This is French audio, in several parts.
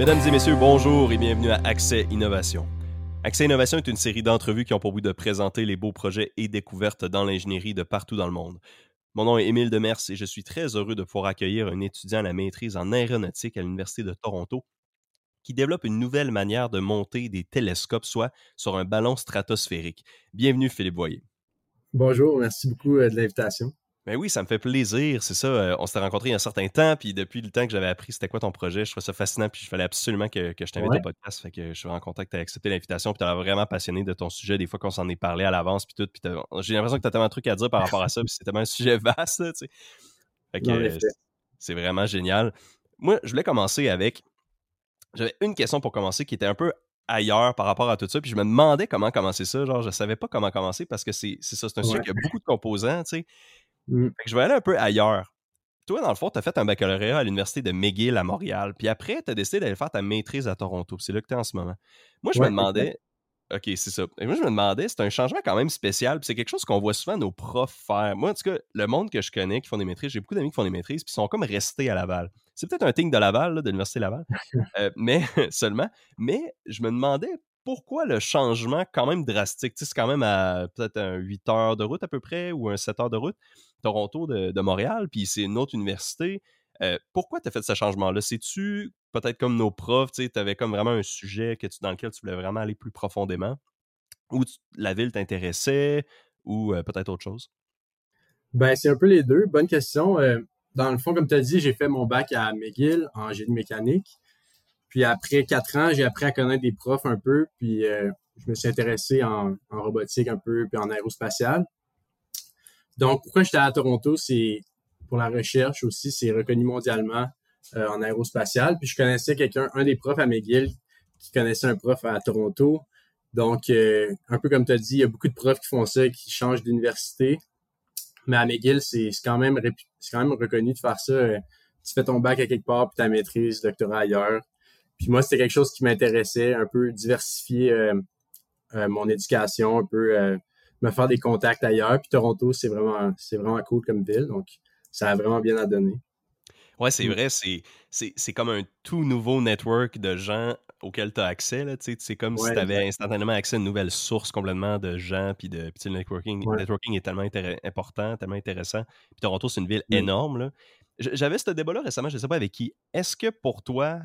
Mesdames et messieurs, bonjour et bienvenue à Accès Innovation. Accès Innovation est une série d'entrevues qui ont pour but de présenter les beaux projets et découvertes dans l'ingénierie de partout dans le monde. Mon nom est Émile Demers et je suis très heureux de pouvoir accueillir un étudiant à la maîtrise en aéronautique à l'Université de Toronto qui développe une nouvelle manière de monter des télescopes, soit sur un ballon stratosphérique. Bienvenue Philippe Boyer. Bonjour, merci beaucoup euh, de l'invitation. Ben oui, ça me fait plaisir. C'est ça. Euh, on s'était rencontrés il y a un certain temps, puis depuis le temps que j'avais appris c'était quoi ton projet, je trouvais ça fascinant, puis il fallait absolument que, je t'invite au podcast. Fait que je suis que tu aies accepté l'invitation, puis tu vraiment passionné de ton sujet. Des fois qu'on s'en est parlé à l'avance, puis tout. Puis j'ai l'impression que tu as tellement de trucs à dire par rapport à ça, puis c'est tellement un sujet vaste, tu sais. Fait que c'est vraiment génial. Moi, je voulais commencer avec. J'avais une question pour commencer qui était un peu ailleurs par rapport à tout ça. Puis je me demandais comment commencer ça. Genre, je savais pas comment commencer parce que c'est ça, c'est un sujet qui a beaucoup de composants, tu sais. Mmh. je vais aller un peu ailleurs. Toi, dans le fond, tu as fait un baccalauréat à l'Université de McGill à Montréal. Puis après, tu as décidé d'aller faire ta maîtrise à Toronto. C'est là que tu es en ce moment. Moi, je me demandais. OK, c'est ça. moi, je me demandais, c'est un changement quand même spécial. Puis c'est quelque chose qu'on voit souvent nos profs faire. Moi, en tout cas, le monde que je connais qui font des maîtrises, j'ai beaucoup d'amis qui font des maîtrises, puis ils sont comme restés à Laval. C'est peut-être un thing de Laval, de l'Université Laval, euh, mais seulement. Mais je me demandais pourquoi le changement quand même drastique? c'est quand même à peut-être un 8 heures de route à peu près ou un 7 heures de route, Toronto de, Montréal, puis c'est une autre université. Euh, pourquoi tu as fait ce changement-là? C'est-tu peut-être comme nos profs, tu avais comme vraiment un sujet que dans lequel tu voulais vraiment aller plus profondément? Ou la ville t'intéressait? Ou euh, peut-être autre chose? Ben, c'est un peu les deux. Bonne question. Euh, dans le fond, comme tu as dit, j'ai fait mon bac à McGill en génie mécanique. Puis après quatre ans, j'ai appris à connaître des profs un peu, puis je me suis intéressé en, robotique un peu, puis en aérospatial. Donc, pourquoi j'étais à Toronto, c'est pour la recherche aussi, c'est reconnu mondialement euh, en aérospatial. Puis je connaissais quelqu'un, un des profs à McGill, qui connaissait un prof à Toronto. Donc, euh, un peu comme tu as dit, il y a beaucoup de profs qui font ça, qui changent d'université. Mais à McGill, c'est quand même c'est reconnu de faire ça. tu fais ton bac à quelque part, puis ta maîtrise, doctorat ailleurs. Puis moi, c'était quelque chose qui m'intéressait, un peu diversifier euh, euh, mon éducation, un peu euh, me faire des contacts ailleurs. Puis Toronto, c'est vraiment, c'est vraiment cool comme ville, donc ça a vraiment bien à donner. Ouais, c'est mm. vrai, c'est, c'est, comme un tout nouveau network de gens auxquels tu as accès. Là, c'est comme si tu avais instantanément accès à une nouvelle source complètement de gens. Puis de puis le networking, networking est tellement important, tellement intéressant. Puis Toronto, c'est une ville mm. énorme. Là. J'avais ce débat-là récemment, je ne sais pas avec qui. Est-ce que pour toi,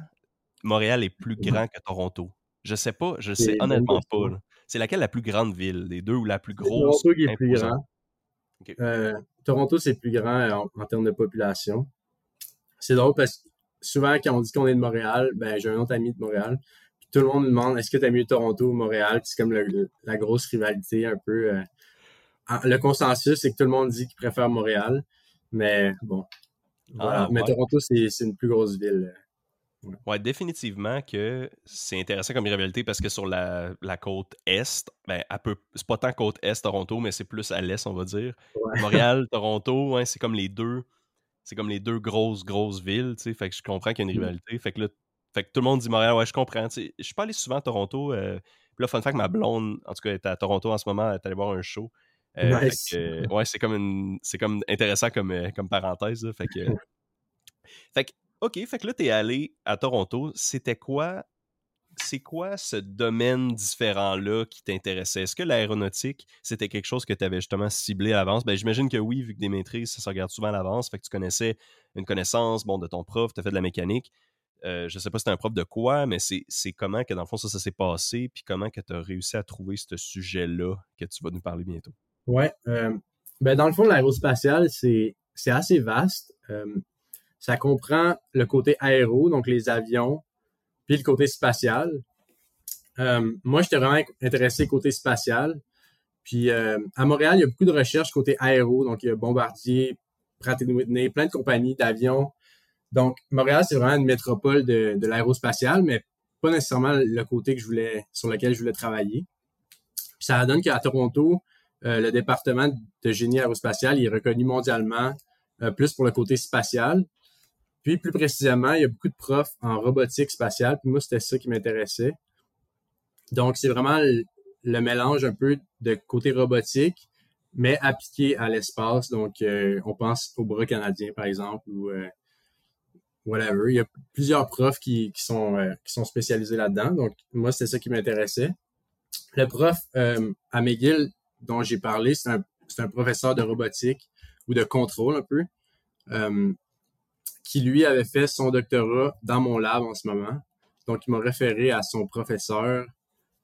Montréal est plus grand que Toronto? Je sais pas, je sais honnêtement pas. C'est laquelle la plus grande ville? Des deux ou la plus grosse? Toronto qui est plus grand. Euh, Toronto, c'est plus grand euh, en, termes de population. C'est drôle parce que souvent, quand on dit qu'on est de Montréal, ben j'ai un autre ami de Montréal. Puis tout le monde me demande est-ce que tu as mieux Toronto ou Montréal? c'est comme la grosse rivalité un peu. Euh, le consensus, c'est que tout le monde dit qu'il préfère Montréal. Mais bon. Ah, mais Toronto, c'est une plus grosse ville. Ouais. définitivement que c'est intéressant comme rivalité parce que sur la, côte Est, ben, c'est pas tant côte Est Toronto, mais c'est plus à l'Est, on va dire. Montréal, Toronto, c'est comme les deux. C'est comme les deux grosses, grosses villes, tu Fait que je comprends qu'il y a une mmh. rivalité. Fait que là, fait que tout le monde dit Montréal, ouais, je comprends. Je suis pas allé souvent à Toronto. Euh, puis là, fun fact, ma blonde, en tout cas, est à Toronto en ce moment, elle est allée voir un show. Euh, ouais, c'est comme c'est comme intéressant comme, euh, comme parenthèse. fait que, fait que OK, fait que là, tu es allé à Toronto. C'était quoi c'est quoi ce domaine différent-là qui t'intéressait? Est-ce que l'aéronautique, c'était quelque chose que tu avais justement ciblé à l'avance? Ben, j'imagine que oui, vu que des maîtrises, ça se regarde souvent à l'avance. Fait que tu connaissais une connaissance bon, de ton prof, tu as fait de la mécanique. Euh, je sais pas si c'était un prof de quoi, mais c'est comment que dans le fond ça, s'est passé, puis comment que tu as réussi à trouver ce sujet-là que tu vas nous parler bientôt? Ouais. Euh, ben dans le fond, l'aérospatial, c'est assez vaste. Euh, ça comprend le côté aéro, donc les avions, puis le côté spatial. Euh, moi, j'étais vraiment intéressé côté spatial. Puis euh, à Montréal, il y a beaucoup de recherches côté aéro, donc il y a Bombardier, Pratt Whitney, plein de compagnies d'avions. Donc Montréal, c'est vraiment une métropole de, de l'aérospatial, mais pas nécessairement le côté que je voulais, sur lequel je voulais travailler. Puis ça donne qu'à Toronto, euh, le département de génie aérospatial est reconnu mondialement, plus pour le côté spatial. Puis plus précisément, il y a beaucoup de profs en robotique spatiale. Puis moi, c'était ça qui m'intéressait. Donc, c'est vraiment le, mélange un peu de côté robotique, mais appliqué à l'espace. Donc, euh, on pense au bras canadien, par exemple, ou euh, whatever. Il y a plusieurs profs qui, sont, qui sont spécialisés là-dedans. Donc, moi, c'était ça qui m'intéressait. Le prof à McGill dont j'ai parlé, c'est un, professeur de robotique ou de contrôle un peu, qui lui avait fait son doctorat dans mon lab en ce moment. Donc, il m'a référé à son professeur.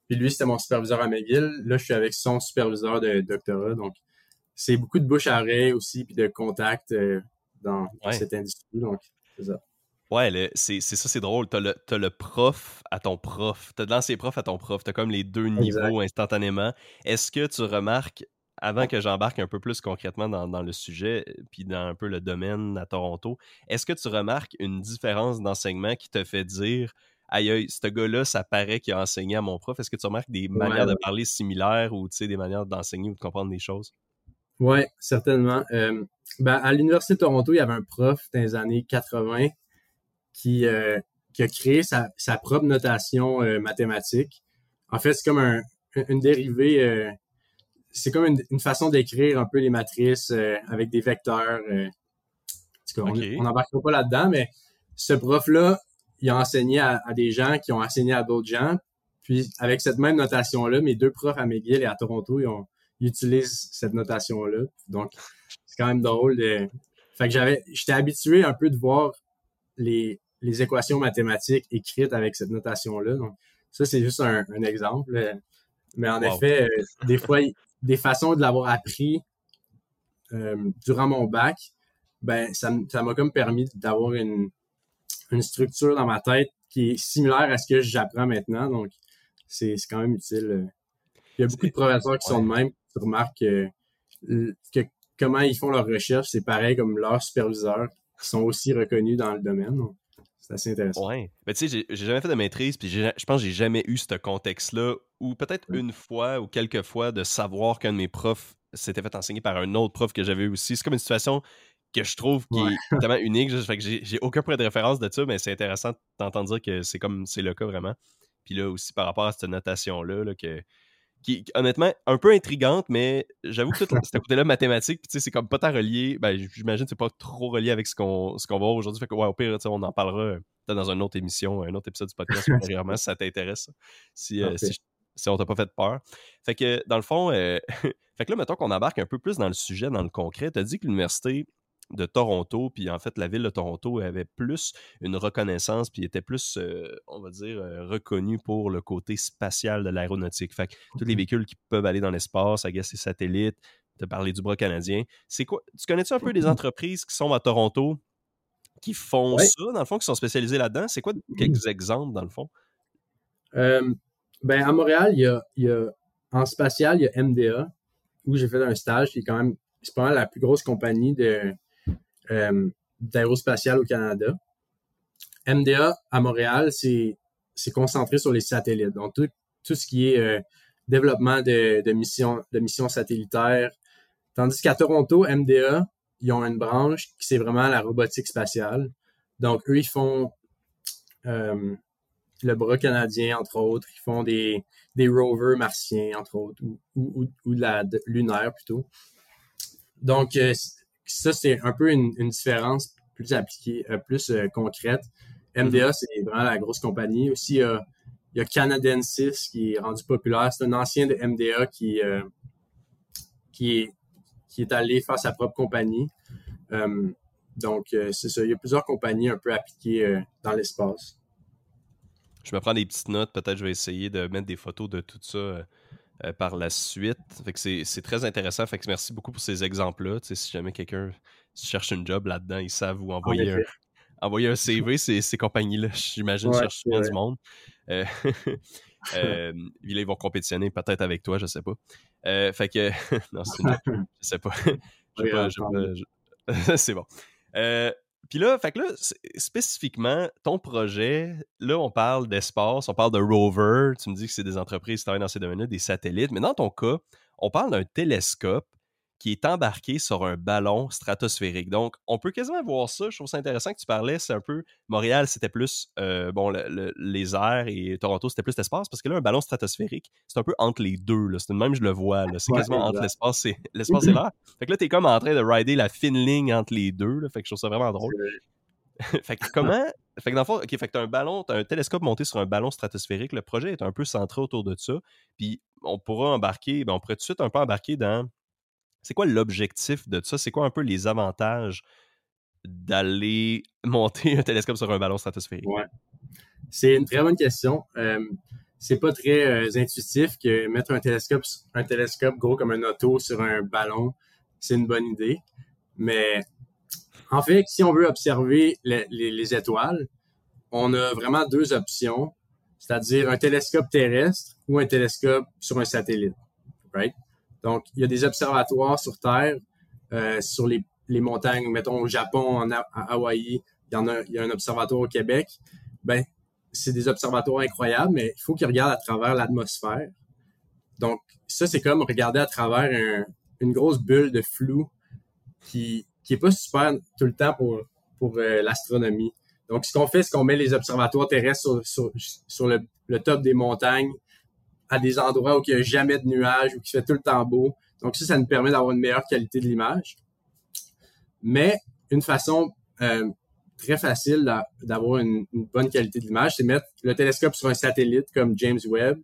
Puis lui, c'était mon superviseur à McGill. Là, je suis avec son superviseur de doctorat. Donc, c'est beaucoup de bouche à oreille aussi, puis de contact euh, dans, cette industrie. Donc, c'est ça. Ouais, c'est ça, c'est drôle. T'as le, as le prof à ton prof. T'as de l'ancien prof à ton prof. T'as comme les deux niveaux instantanément. Est-ce que tu remarques avant que j'embarque un peu plus concrètement dans, le sujet, euh, puis dans un peu le domaine à Toronto, est-ce que tu remarques une différence d'enseignement qui te fait dire aïe aïe, ce gars-là, ça paraît qu'il a enseigné à mon prof? Est-ce que tu remarques des manières de parler similaires ou des manières d'enseigner ou de comprendre des choses? Oui, certainement. Euh, ben, à l'Université de Toronto, il y avait un prof dans les années 80 qui, euh, qui a créé sa, propre notation mathématique. En fait, c'est comme une dérivée c'est comme une, façon d'écrire un peu les matrices euh, avec des vecteurs. Euh. on n'embarquera pas là-dedans, mais ce prof-là, il a enseigné à, des gens qui ont enseigné à d'autres gens. Puis avec cette même notation-là, mes deux profs à McGill et à Toronto, ils, ont, utilisent cette notation-là. Donc, c'est quand même drôle. De... Fait que j'avais, j'étais habitué un peu de voir les, les équations mathématiques écrites avec cette notation-là. Donc, ça, c'est juste un, exemple. Mais en effet, euh, des fois, des façons de l'avoir appris euh, durant mon bac, ben ça m'a comme permis d'avoir une, une structure dans ma tête qui est similaire à ce que j'apprends maintenant. Donc, c'est quand même utile. Euh. Il y a beaucoup de professeurs qui sont de même. Tu remarques que, que comment ils font leur recherche, c'est pareil comme leurs superviseurs qui sont aussi reconnus dans le domaine. C'est assez intéressant. Ouais. Mais tu sais, j'ai jamais fait de maîtrise, puis je pense que j'ai jamais eu ce contexte-là, ou peut-être une fois ou quelques fois de savoir qu'un de mes profs s'était fait enseigner par un autre prof que j'avais eu aussi. C'est comme une situation que je trouve qui est tellement unique. Fait que j'ai aucun point de référence de ça, mais c'est intéressant d'entendre dire que c'est comme c'est le cas vraiment. Puis là aussi par rapport à cette notation-là, là, que qui honnêtement un peu intrigante, mais j'avoue que tout ce côté-là mathématique, c'est comme pas tant relié. Ben, j'imagine que c'est pas trop relié avec ce qu'on qu'on va voir aujourd'hui. Fait que ouais, au pire, on en parlera euh, dans une autre émission, un autre épisode du podcast ultérieurement si ça t'intéresse. Si, euh, si, on t'a pas fait peur. Fait que dans le fond, euh, fait que là, mettons qu'on embarque un peu plus dans le sujet, dans le concret. Tu as dit que l'université de Toronto, puis en fait, la ville de Toronto avait plus une reconnaissance, puis était plus, euh, on va dire, euh, reconnue pour le côté spatial de l'aéronautique. Fait que tous les véhicules qui peuvent aller dans l'espace, à les satellites, de parler du bras canadien. C'est quoi? Tu connais-tu un peu des entreprises qui sont à Toronto qui font ça, dans le fond, qui sont spécialisées là-dedans? C'est quoi quelques exemples, dans le fond? Euh, ben, à Montréal, il y a, il y a, en spatial, il y a MDA, où j'ai fait un stage qui est quand même, c'est pas la plus grosse compagnie de, euh, d'aérospatial au Canada. MDA à Montréal, c'est concentré sur les satellites. Donc, tout, ce qui est euh, développement de, missions, satellitaires. Tandis qu'à Toronto, MDA, ils ont une branche qui c'est vraiment la robotique spatiale. Donc, eux, ils font euh, le bras canadien, entre autres. Ils font des, rovers martiens, entre autres, ou, ou, ou de la lunaire plutôt. Donc, ça, c'est un peu une, différence plus appliquée, euh, plus euh, concrète. MDA, mm-hmm. c'est vraiment la grosse compagnie. Aussi, il y a Canadensis qui est rendu populaire. C'est un ancien de MDA qui, euh, qui, est, qui est allé faire sa propre compagnie. donc, c'est ça. Il y a plusieurs compagnies un peu appliquées dans l'espace. Je me prends des petites notes. Peut-être je vais essayer de mettre des photos de tout ça euh, par la suite. Fait que c'est très intéressant. Fait que merci beaucoup pour ces exemples-là. Si jamais quelqu'un cherche un job là-dedans, ils savent où envoyer, un, envoyer un CV. Ces, ces compagnies-là, j'imagine, cherchent souvent du monde. Euh, euh, ils vont compétitionner peut-être avec toi, je sais pas. Fait que, non, je sais pas. c'est bon. Puis là, fait que là, spécifiquement, ton projet, là, on parle d'espace, on parle de rover, tu me dis que c'est des entreprises qui travaillent dans ces domaines-là, des satellites, mais dans ton cas, on parle d'un télescope qui est embarqué sur un ballon stratosphérique. Donc, on peut quasiment voir ça. Je trouve ça intéressant que tu parlais. C'est un peu. Montréal, c'était plus euh, bon, les airs et Toronto, c'était plus l'espace. Parce que là, un ballon stratosphérique, c'est un peu entre les deux. C'est même, je le vois. C'est quasiment entre l'espace et l'espace et l'air. Fait que là, t'es comme en train de rider la fine ligne entre les deux. Fait que je trouve ça vraiment drôle. fait que comment. Fait que dans le fond, OK, fait que t'as un ballon, t'as un télescope monté sur un ballon stratosphérique. Le projet est un peu centré autour de ça. Puis on pourra embarquer, ben on pourrait tout de suite un peu embarquer dans. C'est quoi l'objectif de ça? C'est quoi un peu les avantages d'aller monter un télescope sur un ballon stratosphérique? Ouais. C'est une très bonne question. C'est pas très intuitif que mettre un télescope, un télescope gros comme un auto sur un ballon, c'est une bonne idée. Mais en fait, si on veut observer les, étoiles, on a vraiment deux options, c'est-à-dire un télescope terrestre ou un télescope sur un satellite. Right? Donc, il y a des observatoires sur Terre, euh, sur les, montagnes, mettons au Japon, en à Hawaï, il y en a, il y a un observatoire au Québec. Ben, c'est des observatoires incroyables, mais il faut qu'ils regardent à travers l'atmosphère. Donc, ça, c'est comme regarder à travers une grosse bulle de flou qui, qui est pas super tout le temps pour, pour euh, l'astronomie. Donc, ce qu'on fait, c'est qu'on met les observatoires terrestres sur, sur, le, le, top des montagnes, à des endroits où il n'y a jamais de nuages, où il fait tout le temps beau. Donc, ça, ça nous permet d'avoir une meilleure qualité de l'image. Mais une façon euh, très facile d'avoir une, bonne qualité de l'image, c'est mettre le télescope sur un satellite comme James Webb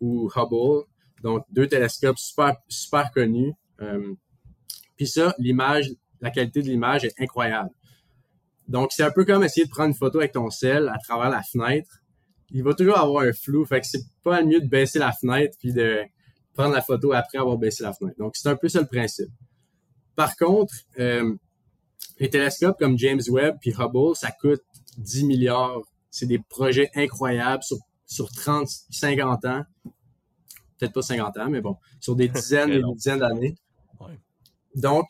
ou Hubble. Donc, deux télescopes super, super connus. Euh, puis ça, l'image, la qualité de l'image est incroyable. Donc, c'est un peu comme essayer de prendre une photo avec ton sel à travers la fenêtre. Il va toujours avoir un flou, fait que c'est pas le mieux de baisser la fenêtre puis de prendre la photo après avoir baissé la fenêtre. Donc, c'est un peu ça le principe. Par contre, euh, les télescopes comme James Webb puis Hubble, ça coûte 10 milliards. C'est des projets incroyables sur, sur 30, 50 ans. Peut-être pas 50 ans, mais bon, sur des dizaines et des dizaines d'années. Donc,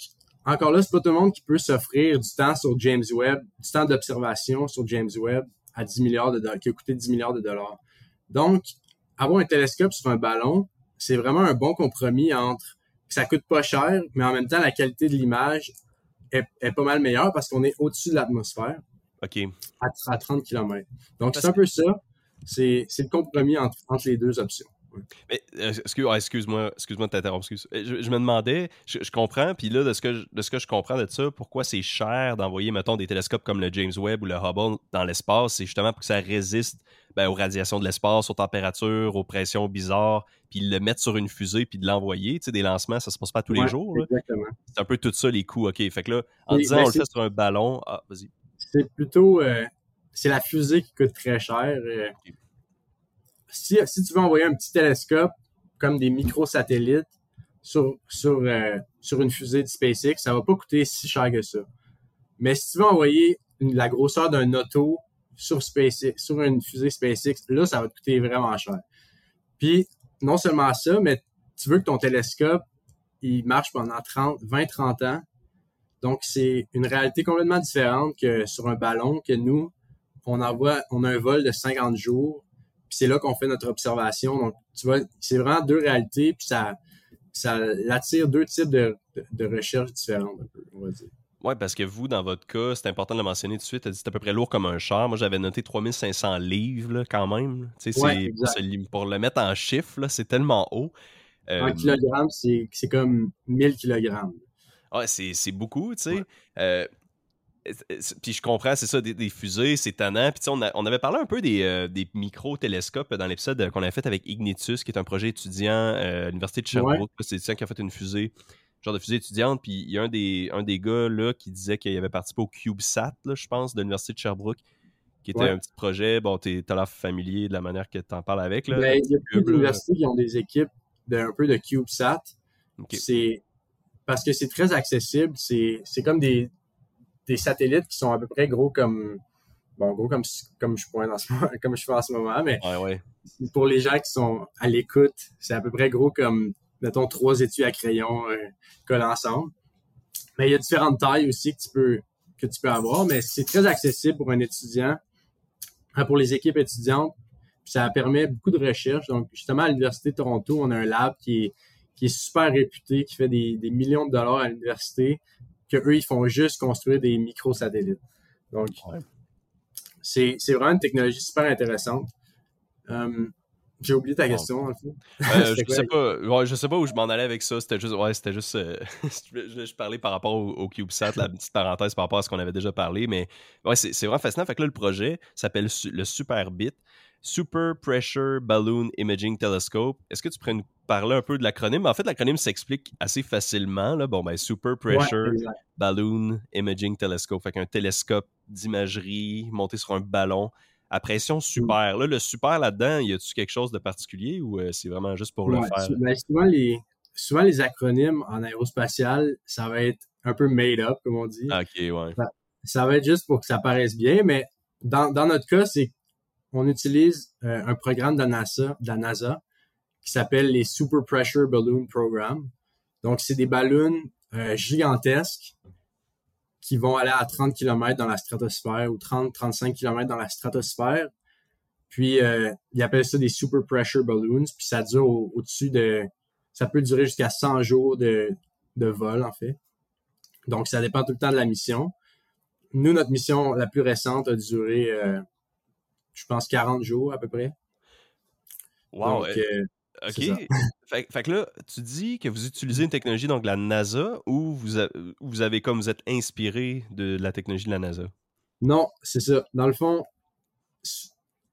encore là, c'est pas tout le monde qui peut s'offrir du temps sur James Webb, du temps d'observation sur James Webb à 10 milliards de dollars, qui a coûté 10 milliards de dollars. Donc, avoir un télescope sur un ballon, c'est vraiment un bon compromis entre ça coûte pas cher, mais en même temps, la qualité de l'image est, pas mal meilleur parce qu'on est au-dessus de l'atmosphère. OK. À, 30 km. Donc, c'est un peu ça. C'est le compromis entre, les deux options. Mais, euh, excuse, moi excuse-moi de t'interrompre. Excuse. Euh, je, me demandais, je, comprends, puis là, de ce, que je, de ce que je comprends de ça, pourquoi c'est cher d'envoyer, mettons, des télescopes comme le James Webb ou le Hubble dans l'espace, c'est justement pour que ça résiste ben, aux radiations de l'espace, aux températures, aux pressions bizarres, puis le mettre sur une fusée, puis de l'envoyer. Tu sais, des lancements, ça se passe pas tous les jours. C'est un peu tout ça, les coûts. OK, fait que là, en disant on le fait sur un ballon, ah, vas-y. C'est plutôt, euh, c'est la fusée qui coûte très cher. Euh. Si, tu veux envoyer un petit télescope, comme des microsatellites, sur, sur, euh, sur une fusée de SpaceX, ça va pas coûter si cher que ça. Mais si tu veux envoyer la grosseur d'un auto sur SpaceX, sur une fusée SpaceX, là, ça va te coûter vraiment cher. Puis, non seulement ça, mais tu veux que ton télescope, il marche pendant 30, 20, 30 ans. Donc, c'est une réalité complètement différente que sur un ballon que nous, on envoie, on a un vol de 50 jours, puis c'est là qu'on fait notre observation. Donc, tu vois, c'est vraiment deux réalités, puis ça, ça attire deux types de, de, de recherches différentes, on va dire. Oui, parce que vous, dans votre cas, c'est important de le mentionner tout de suite, c'est à peu près lourd comme un char. Moi, j'avais noté 3500 livres quand même. pour, le mettre en chiffres, c'est tellement haut. Un euh, kilogramme, c'est comme 1000 kilogrammes. Ouais, c'est beaucoup, tu sais. Euh, puis je comprends, c'est ça, des, fusées, c'est tannant. Puis on, on, avait parlé un peu des, euh, des micro-télescopes dans l'épisode qu'on a fait avec Ignitus, qui est un projet étudiant à l'Université de Sherbrooke. C'est étudiant qui a fait une fusée genre de fusée étudiante. Puis il y a un des, un des gars là qui disait qu'il avait participé au CubeSat, là, je pense, de l'Université de Sherbrooke, qui était un petit projet. Bon, tu as l'air familier de la manière que tu en parles avec. Là. Ben, il y a beaucoup d'universités qui ont des équipes de, un peu de CubeSat. C'est parce que c'est très accessible. C'est comme des, des satellites qui sont à peu près gros comme bon gros comme comme je pointe en ce moment, comme je fais en ce moment mais pour les gens qui sont à l'écoute c'est à peu près gros comme mettons, trois étuis à crayon euh, collés ensemble. Mais il y a différentes tailles aussi que tu peux, que tu peux avoir, mais c'est très accessible pour un étudiant, pour les équipes étudiantes. Ça permet beaucoup de recherche. Donc, justement, à l'Université de Toronto, on a un lab qui est, qui est super réputé, qui fait des, des millions de dollars à l'université, que eux, ils font juste construire des microsatellites. Donc, c'est, c'est vraiment une technologie super intéressante. Euh, J'ai oublié ta question, en fait. Euh, je, sais pas, je sais pas où je m'en allais avec ça. C'était juste. Ouais, c'était juste. Euh, je, parlais par rapport au, CubeSat, la petite parenthèse par rapport à ce qu'on avait déjà parlé. Mais ouais, c'est vraiment fascinant. Fait que là, le projet s'appelle le Superbit. Super Pressure Balloon Imaging Telescope. Est-ce que tu pourrais nous parler un peu de l'acronyme? En fait, l'acronyme s'explique assez facilement. Là. Bon, ben, Super Pressure Balloon Imaging Telescope. Fait qu'un télescope d'imagerie monté sur un ballon à pression super. Là, le super là-dedans, y a-tu quelque chose de particulier ou euh, c'est vraiment juste pour le faire? Ben, souvent, les, souvent, les acronymes en aérospatial, ça va être un peu made up, comme on dit. OK, ouais. Ça, va être juste pour que ça paraisse bien, mais dans, dans notre cas, c'est on utilise euh, un programme de la NASA, de la NASA qui s'appelle les Super Pressure Balloon Program. Donc, c'est des ballons euh, gigantesques qui vont aller à 30 km dans la stratosphère ou 30-35 km dans la stratosphère. Puis, euh, ils appellent ça des Super Pressure Balloons. Puis, ça dure au-dessus de... Ça peut durer jusqu'à 100 jours de, de vol, en fait. Donc, ça dépend tout le temps de la mission. Nous, notre mission la plus récente a duré je pense, 40 jours à peu près. Wow. Euh, OK. fait, que là, tu dis que vous utilisez une technologie, donc la NASA, ou vous, vous avez comme vous êtes inspiré de la technologie de la NASA? Non, c'est ça. Dans le fond,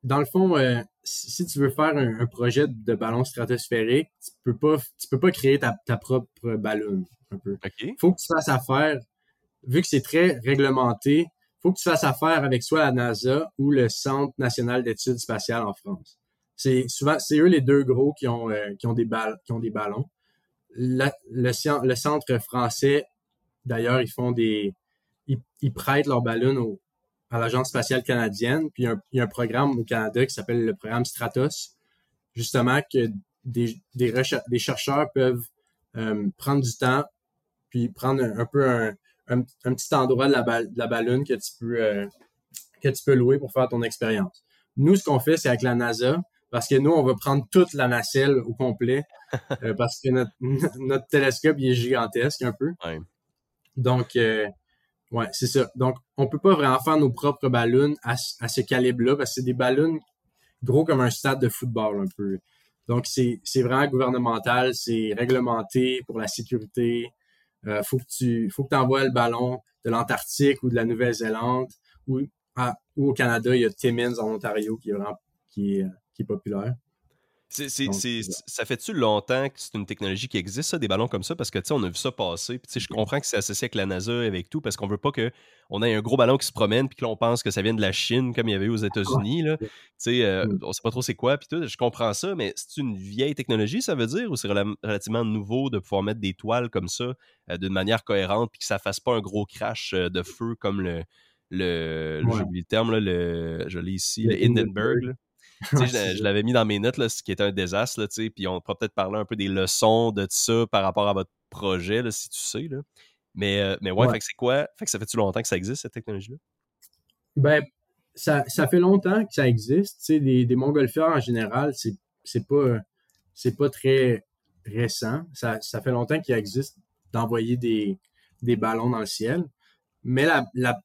dans le fond, euh, si tu veux faire un, projet de ballon stratosphérique, tu peux pas, tu peux pas créer ta, propre ballon. Un peu. Il faut que tu fasses affaire, vu que c'est très réglementé, faut que tu fasses affaire avec soit la NASA ou le Centre national d'études spatiales en France. C'est souvent, c'est eux les deux gros qui ont, euh, qui ont des balles, qui ont des ballons. le, le, centre français, d'ailleurs, ils font des, ils, prêtent leurs ballons à l'Agence spatiale canadienne. Puis il y, a un, programme au Canada qui s'appelle le programme Stratos, justement que des, des, des chercheurs peuvent euh, prendre du temps, puis prendre un peu un, un, petit endroit de la, de la ballonne que tu peux euh, que tu peux louer pour faire ton expérience. Nous, ce qu'on fait, c'est avec la NASA, parce que nous, on va prendre toute la nacelle au complet, euh, parce que notre, notre, télescope, il est gigantesque un peu. Donc, euh, ouais, c'est ça. Donc, on peut pas vraiment faire nos propres ballons à, à ce calibre-là, parce que c'est des ballons gros comme un stade de football un peu. Donc, c'est vraiment gouvernemental, c'est réglementé pour la sécurité. Euh, faut que tu faut que envoies le ballon de l'Antarctique ou de la Nouvelle-Zélande ou, ou au Canada, il y a Timmins en Ontario qui est vraiment qui est, qui est populaire. C'est, ça fait-tu longtemps que c'est une technologie qui existe, ça, des ballons comme ça? Parce que, tu sais, on a vu ça passer. Puis, je comprends que c'est associé avec la NASA, avec tout, parce qu'on veut pas qu'on ait un gros ballon qui se promène, puis que l'on pense que ça vient de la Chine, comme il y avait aux États-Unis. Là. Tu sais, euh, mm. on sait pas trop c'est quoi, puis tout. Je comprends ça, mais c'est une vieille technologie, ça veut dire, ou c'est relativement nouveau de pouvoir mettre des toiles comme ça euh, d'une manière cohérente, puis que ça fasse pas un gros crash euh, de feu comme le. le, le terme, là, le, je l'ai ici, le, Hindenburg. je, l'avais mis dans mes notes, là, ce qui était un désastre, là, puis on pourra peut-être parler un peu des leçons de ça par rapport à votre projet, là, si tu sais. Là. Mais, euh, mais ouais, Fait que c'est quoi? Fait que ça fait-tu longtemps que ça existe, cette technologie-là? Ben, ça, ça, fait longtemps que ça existe. Des, des montgolfières en général, c'est, c'est pas c'est pas très récent. Ça, ça fait longtemps qu'il existe d'envoyer des, des ballons dans le ciel. Mais la, la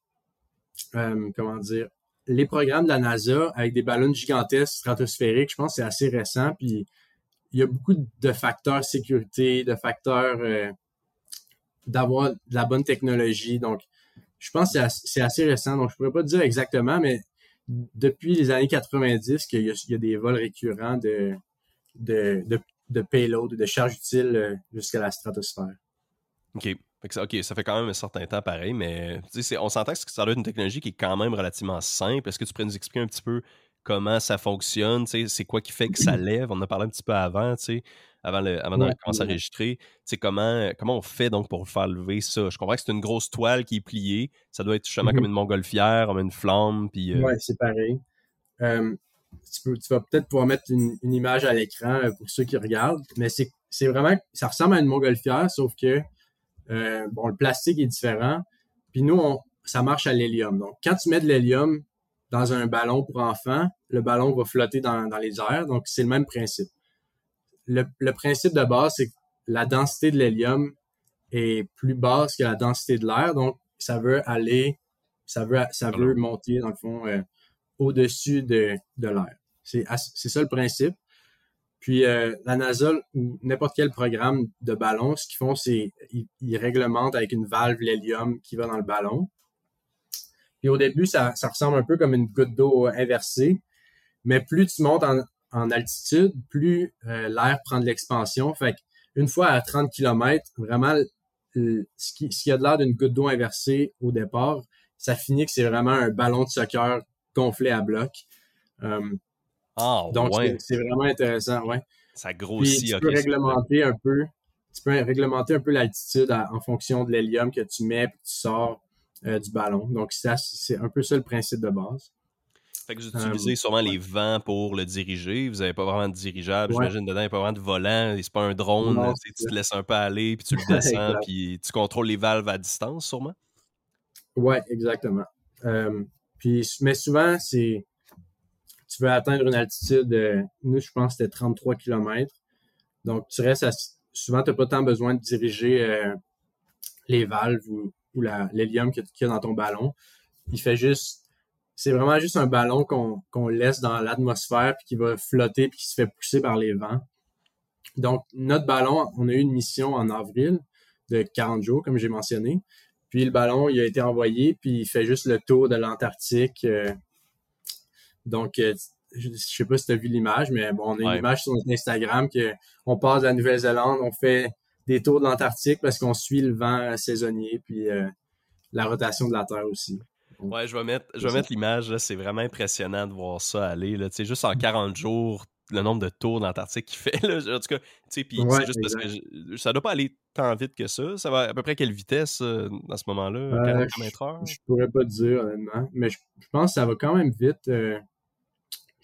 euh, comment dire, les programmes de la NASA avec des ballons gigantesques stratosphériques, je pense que c'est assez récent. Puis il y a beaucoup de facteurs sécurité, de facteurs euh, d'avoir de la bonne technologie. Donc, je pense que c'est assez, récent. Donc, je pourrais pas dire exactement, mais depuis les années 90 qu'il y, a des vols récurrents de, de, de, de payload, de charges utiles euh, jusqu'à la stratosphère. OK. OK, ça fait quand même un certain temps pareil, mais on s'entend que ça doit être une technologie qui est quand même relativement simple. Est-ce que tu pourrais nous expliquer un petit peu comment ça fonctionne? C'est quoi qui fait que ça lève? On en a parlé un petit peu avant, avant, le, avant de commencer à enregistrer. Comment, comment on fait donc pour faire lever ça? Je comprends que c'est une grosse toile qui est pliée. Ça doit être justement comme mm-hmm. une montgolfière, comme une flamme. Puis, euh Oui, c'est pareil. tu, vas peut-être pouvoir mettre une, image à l'écran euh, pour ceux qui regardent, mais c'est vraiment, ça ressemble à une montgolfière, sauf que euh, bon, le plastique est différent. Puis nous, on, ça marche à l'hélium. Donc, quand tu mets de l'hélium dans un ballon pour enfants, le ballon va flotter dans, dans les airs. Donc, c'est le même principe. Le, le principe de base, c'est que la densité de l'hélium est plus basse que la densité de l'air. Donc, ça veut aller, ça veut, ça veut monter, dans le fond, euh, au-dessus de, de l'air. C'est, c'est ça le principe. Puis la NASA ou n'importe quel programme de ballon, ce qu'ils font, c'est ils, réglementent avec une valve l'hélium qui va dans le ballon. Puis au début, ça, ressemble un peu comme une goutte d'eau inversée. Mais plus tu montes en, altitude, plus euh, l'air prend de l'expansion. Fait une fois à 30 km, vraiment, ce qui, ce a de l'air d'une goutte d'eau inversée au départ, ça finit que c'est vraiment un ballon de soccer gonflé à bloc. Euh, ah, donc, c'est vraiment intéressant, ouais. Ça grossit. tu peux réglementer un peu, tu peux réglementer un peu l'altitude en fonction de l'hélium que tu mets et tu sors euh, du ballon. Donc, ça, c'est un peu ça le principe de base. Fait que vous utilisez euh, sûrement les vents pour le diriger. Vous n'avez pas vraiment de dirigeable, j'imagine, dedans, il n'y a pas vraiment de volant. C'est pas un drone. tu te laisses un peu aller, puis tu le descends, puis tu contrôles les valves à distance, sûrement? Oui, exactement. Euh, puis, mais souvent, c'est. Tu veux atteindre une altitude, de, nous, je pense que c'était 33 km. Donc, tu restes souvent, tu n'as pas tant besoin de diriger euh, les valves ou, ou l'hélium qu'il y a dans ton ballon. Il fait juste c'est vraiment juste un ballon qu'on laisse dans l'atmosphère puis qui va flotter puis qui se fait pousser par les vents. Donc, notre ballon, on a eu une mission en avril de 40 jours, comme j'ai mentionné. Puis le ballon, il a été envoyé, puis il fait juste le tour de l'Antarctique. Euh. Donc, euh, je, ne sais pas si tu as vu l'image, mais bon, on a une image sur notre Instagram que on passe de la Nouvelle-Zélande, on fait des tours de l'Antarctique parce qu'on suit le vent saisonnier, puis euh, la rotation de la Terre aussi. Ouais, je vais mettre, je vais mettre l'image, c'est vraiment impressionnant de voir ça aller. Là. Juste en 40 jours, le nombre de tours d'Antarctique qu'il fait. Là. En tout cas, puis c'est juste parce que ça doit pas aller tant vite que ça. Ça va à peu près quelle vitesse euh, à ce moment-là? 40 km Je, pourrais pas te dire, honnêtement. Mais je, pense que ça va quand même vite. Euh,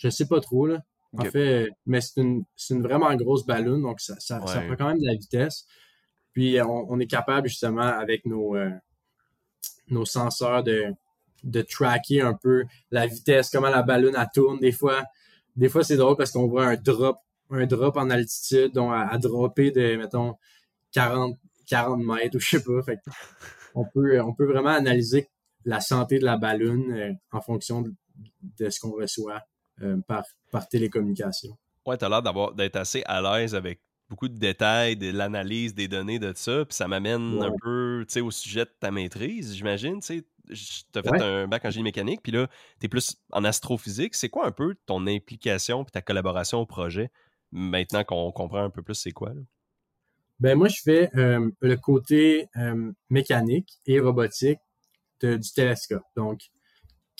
je sais pas trop, là. En fait, mais c'est une, une, vraiment grosse ballon, donc ça, ça, prend quand même de la vitesse. Puis on, est capable justement avec nos, euh, nos senseurs de, de tracker un peu la vitesse, comment la ballonne elle tourne. Des fois, des fois c'est drôle parce qu'on voit un drop, un drop en altitude, donc à, dropper de, mettons, 40, 40 mètres ou je sais pas. Fait on peut, on peut vraiment analyser la santé de la ballonne euh, en fonction de, ce qu'on reçoit euh, par, par télécommunication. Ouais, tu as l'air d'avoir d'être assez à l'aise avec beaucoup de détails, de l'analyse des données de ça, puis ça m'amène un peu au sujet de ta maîtrise, j'imagine. Tu as fait un bac en génie mécanique, puis là, tu es plus en astrophysique. C'est quoi un peu ton implication puis ta collaboration au projet, maintenant qu'on comprend un peu plus c'est quoi? Ben moi, je fais euh, le côté euh, mécanique et robotique du télescope. Donc,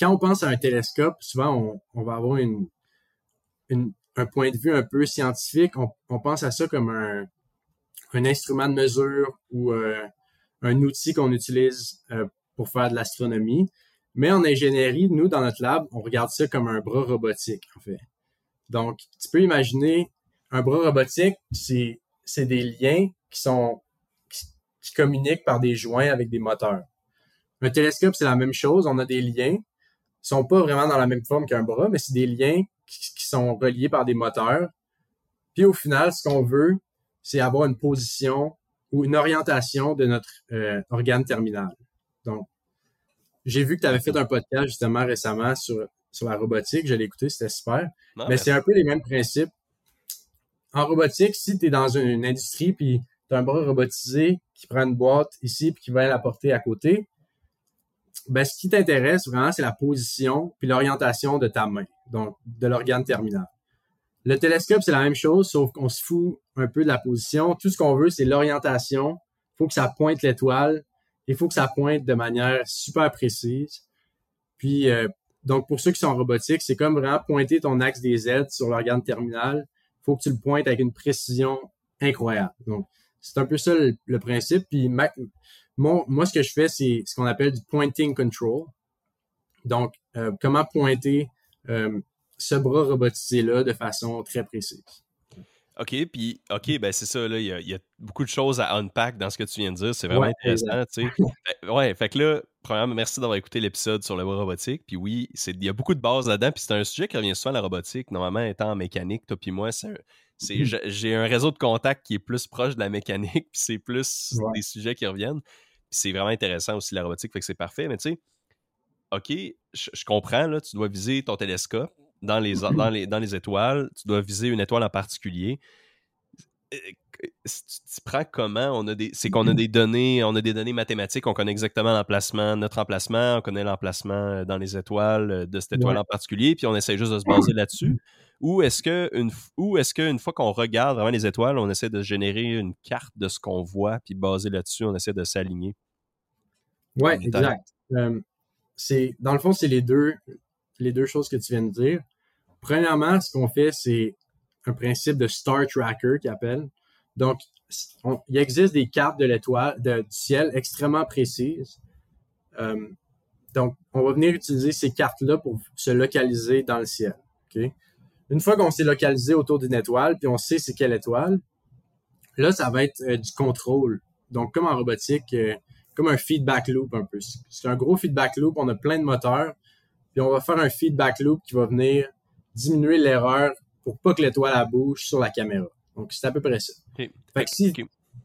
quand on pense à un télescope, souvent, on, va avoir un point de vue un peu scientifique. On, pense à ça comme un, instrument de mesure ou euh, un outil qu'on utilise pour faire de l'astronomie. Mais en ingénierie, nous, dans notre lab, on regarde ça comme un bras robotique, en fait. Donc, tu peux imaginer un bras robotique, c'est, c'est des liens qui sont qui, communiquent par des joints avec des moteurs. Un télescope, c'est la même chose. On a des liens. Sont pas vraiment dans la même forme qu'un bras, mais c'est des liens qui, sont reliés par des moteurs. Puis au final, ce qu'on veut, c'est avoir une position ou une orientation de notre euh, organe terminal. Donc, j'ai vu que tu avais fait un podcast justement récemment sur, sur la robotique. Je l'ai écouté, c'était super. mais c'est un peu les mêmes principes. En robotique, si tu es dans une, industrie puis tu as un bras robotisé qui prend une boîte ici puis qui va la porter à côté, ben, ce qui t'intéresse vraiment, c'est la position puis l'orientation de ta main, donc de l'organe terminal. Le télescope, c'est la même chose, sauf qu'on se fout un peu de la position. Tout ce qu'on veut, c'est l'orientation. Il faut que ça pointe l'étoile il faut que ça pointe de manière super précise. Puis, euh, donc, pour ceux qui sont en robotique, c'est comme vraiment pointer ton axe des aides sur l'organe terminal. Il faut que tu le pointes avec une précision incroyable. Donc, c'est un peu ça le, principe. Puis, moi, ce que je fais, c'est ce qu'on appelle du pointing control. Donc, euh, comment pointer euh, ce bras robotisé-là de façon très précise. OK, puis, OK, ben c'est ça, là, il y, a, beaucoup de choses à unpack dans ce que tu viens de dire. C'est vraiment intéressant, tu sais. Ben, ouais, fait que là, premièrement, merci d'avoir écouté l'épisode sur le robotique. Puis oui, il y a beaucoup de bases là-dedans. Puis c'est un sujet qui revient souvent à la robotique. Normalement, étant en mécanique, toi puis moi, c'est mmh. j'ai un réseau de contacts qui est plus proche de la mécanique, puis c'est plus des sujets qui reviennent. Puis c'est vraiment intéressant aussi la robotique, fait que c'est parfait. Mais tu sais, OK, je comprends, là, tu dois viser ton télescope dans les, dans, les, dans les étoiles, tu dois viser une étoile en particulier. Euh, tu prends comment on a des c'est qu'on a des données on a des données mathématiques on connaît exactement l'emplacement notre emplacement on connaît l'emplacement dans les étoiles de cette étoile en particulier puis on essaie juste de se baser là-dessus. Ou est-ce que une ou est-ce qu'une fois qu'on regarde vraiment les étoiles on essaie de générer une carte de ce qu'on voit puis basé là-dessus on essaie de s'aligner? Ouais exact. C'est dans le fond c'est les deux les deux choses que tu viens de dire. Premièrement ce qu'on fait c'est un principe de star tracker qui appelle donc, il existe des cartes de l'étoile, du ciel extrêmement précises. Euh, donc, on va venir utiliser ces cartes-là pour se localiser dans le ciel. Une fois qu'on s'est localisé autour d'une étoile, puis on sait c'est quelle étoile, là, ça va être euh, du contrôle. Donc, comme en robotique, euh, comme un feedback loop un peu. C'est un gros feedback loop, on a plein de moteurs, puis on va faire un feedback loop qui va venir diminuer l'erreur pour pas que l'étoile bouge sur la caméra. Donc, c'est à peu près ça. Fait que si...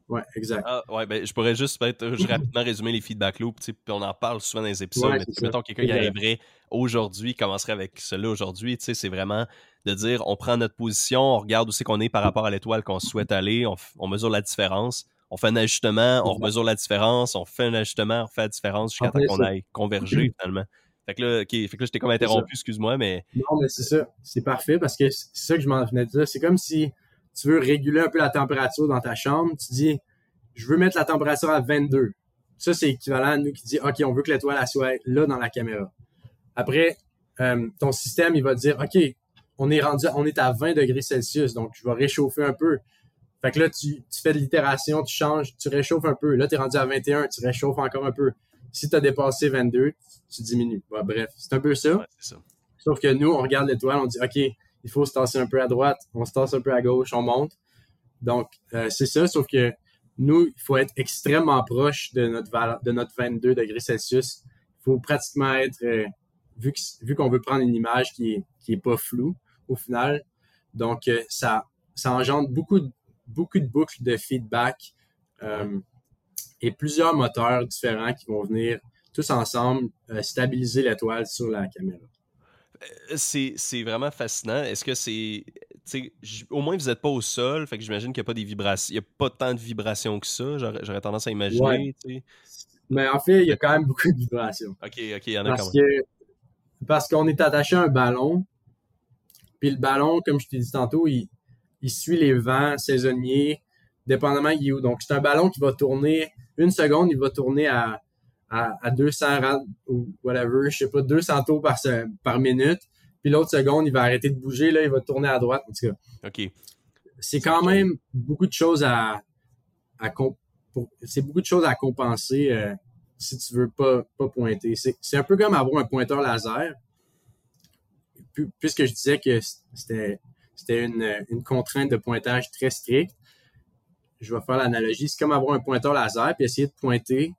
Ouais, exact. Ah, ouais, ben, je pourrais juste peut-être rapidement résumer les feedback loops, puis on en parle souvent dans les épisodes, mais mettons quelqu'un qui arriverait aujourd'hui, commencerait avec cela aujourd'hui, c'est vraiment de dire on prend notre position, on regarde où c'est qu'on est par rapport à l'étoile qu'on souhaite aller, on, mesure la différence, on fait un ajustement, on mesure la différence, on fait un ajustement, on fait la différence jusqu'à temps qu'on aille converger finalement. Fait que là, fait que là je t'ai comme interrompu, excuse-moi, mais. Non, mais c'est ça. C'est parfait parce que c'est ça que je m'en venais de dire. C'est comme si tu veux réguler un peu la température dans ta chambre, tu dis, je veux mettre la température à 22. Ça, c'est équivalent à nous qui dit, OK, on veut que l'étoile soit là dans la caméra. Après, euh, ton système, il va dire, OK, on est rendu, on est à 20 degrés Celsius, donc je vais réchauffer un peu. Fait que là, tu, fais de l'itération, tu changes, tu réchauffes un peu. Là, tu es rendu à 21, tu réchauffes encore un peu. Si tu as dépassé 22, tu diminues. bref, c'est un peu ça. ça. Sauf que nous, on regarde l'étoile, on dit, OK, il faut se tasser un peu à droite, on se tasse un peu à gauche, on monte. Donc, euh, c'est ça, sauf que nous, il faut être extrêmement proche de notre, de notre 22 degrés Celsius. Il faut pratiquement être, euh, vu, vu qu'on veut prendre une image qui est, qui est pas floue au final, donc euh, ça, ça engendre beaucoup, beaucoup de boucles de feedback et plusieurs moteurs différents qui vont venir tous ensemble stabiliser l'étoile sur la caméra. Euh, c'est vraiment fascinant. Est-ce que c'est. Au moins, vous n'êtes pas au sol, fait que j'imagine qu'il n'y a pas des vibrations. Il n'y a pas tant de vibrations que ça. J'aurais tendance à imaginer. Mais en fait, il y a quand même beaucoup de vibrations. OK, OK, il y en a parce quand même. parce qu'on est attaché à un ballon. Puis le ballon, comme je t'ai dit tantôt, il, il suit les vents saisonniers, dépendamment il est où. Donc, c'est un ballon qui va tourner une seconde, il va tourner à à, à 200 rad ou whatever, je sais pas, 200 tours par, par minute. Puis l'autre seconde, il va arrêter de bouger, là, il va tourner à droite. En tout cas. OK. C'est quand même beaucoup de choses à, à c'est beaucoup de choses à compenser euh, si tu veux pas, pas pointer. C'est un peu comme avoir un pointeur laser. Puisque je disais que c'était une, une contrainte de pointage très stricte, je vais faire l'analogie. C'est comme avoir un pointeur laser puis essayer de pointer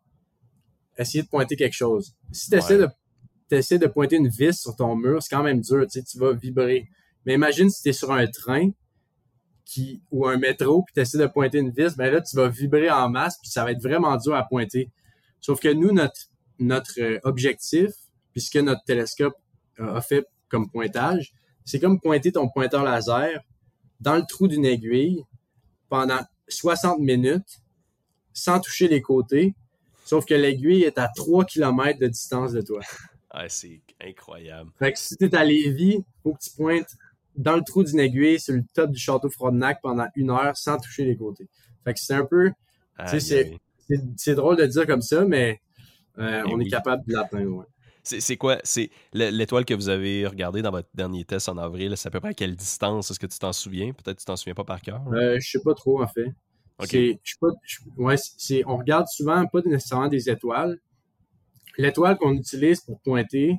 essayer de pointer quelque chose. Si tu essaies, de, de pointer une vis sur ton mur, c'est quand même dur, tu sais, tu vas vibrer. Mais imagine si tu es sur un train qui, ou un métro, puis tu essaies de pointer une vis, ben là, tu vas vibrer en masse, puis ça va être vraiment dur à pointer. Sauf que nous, notre, notre euh, objectif, puisque notre télescope a fait comme pointage, c'est comme pointer ton pointeur laser dans le trou d'une aiguille pendant 60 minutes sans toucher les côtés Sauf que l'aiguille est à 3 km de distance de toi. Ah, c'est incroyable. Fait que si tu es à Lévis, faut que tu pointes dans le trou d'une aiguille sur le top du château Frontenac pendant une heure sans toucher les côtés. Fait que c'est un peu. C'est drôle de dire comme ça, mais euh, eh on est capable de l'atteindre. C'est quoi? C'est l'étoile que vous avez regardée dans votre dernier test en avril, c'est à peu près à quelle distance? Est-ce que tu t'en souviens? Peut-être que tu t'en souviens pas par cœur. Euh, je sais pas trop, en fait. Okay. ouais, c'est, on regarde souvent pas nécessairement des étoiles. L'étoile qu'on utilise pour pointer,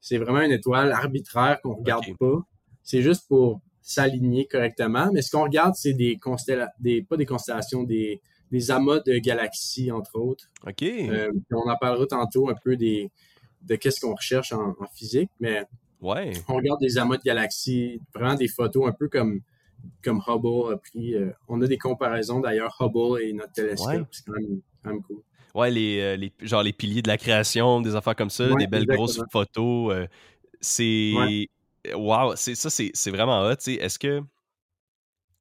c'est vraiment une étoile arbitraire qu'on regarde pas. C'est juste pour s'aligner correctement. Mais ce qu'on regarde, c'est des constellations, des, pas des constellations, des, des amas de galaxies, entre autres. OK. Euh, on en parlera tantôt un peu des, de qu'est-ce qu'on recherche en, en, physique, mais ouais. on regarde des amas de galaxies, vraiment des photos un peu comme comme Hubble a pris. Euh, on a des comparaisons d'ailleurs, Hubble et notre télescope. C'est quand même, cool. Ouais, les, euh, les, genre les piliers de la création, des affaires comme ça, des belles grosses photos. Euh, c'est. wow, c'est ça, c'est vraiment hot. Est-ce que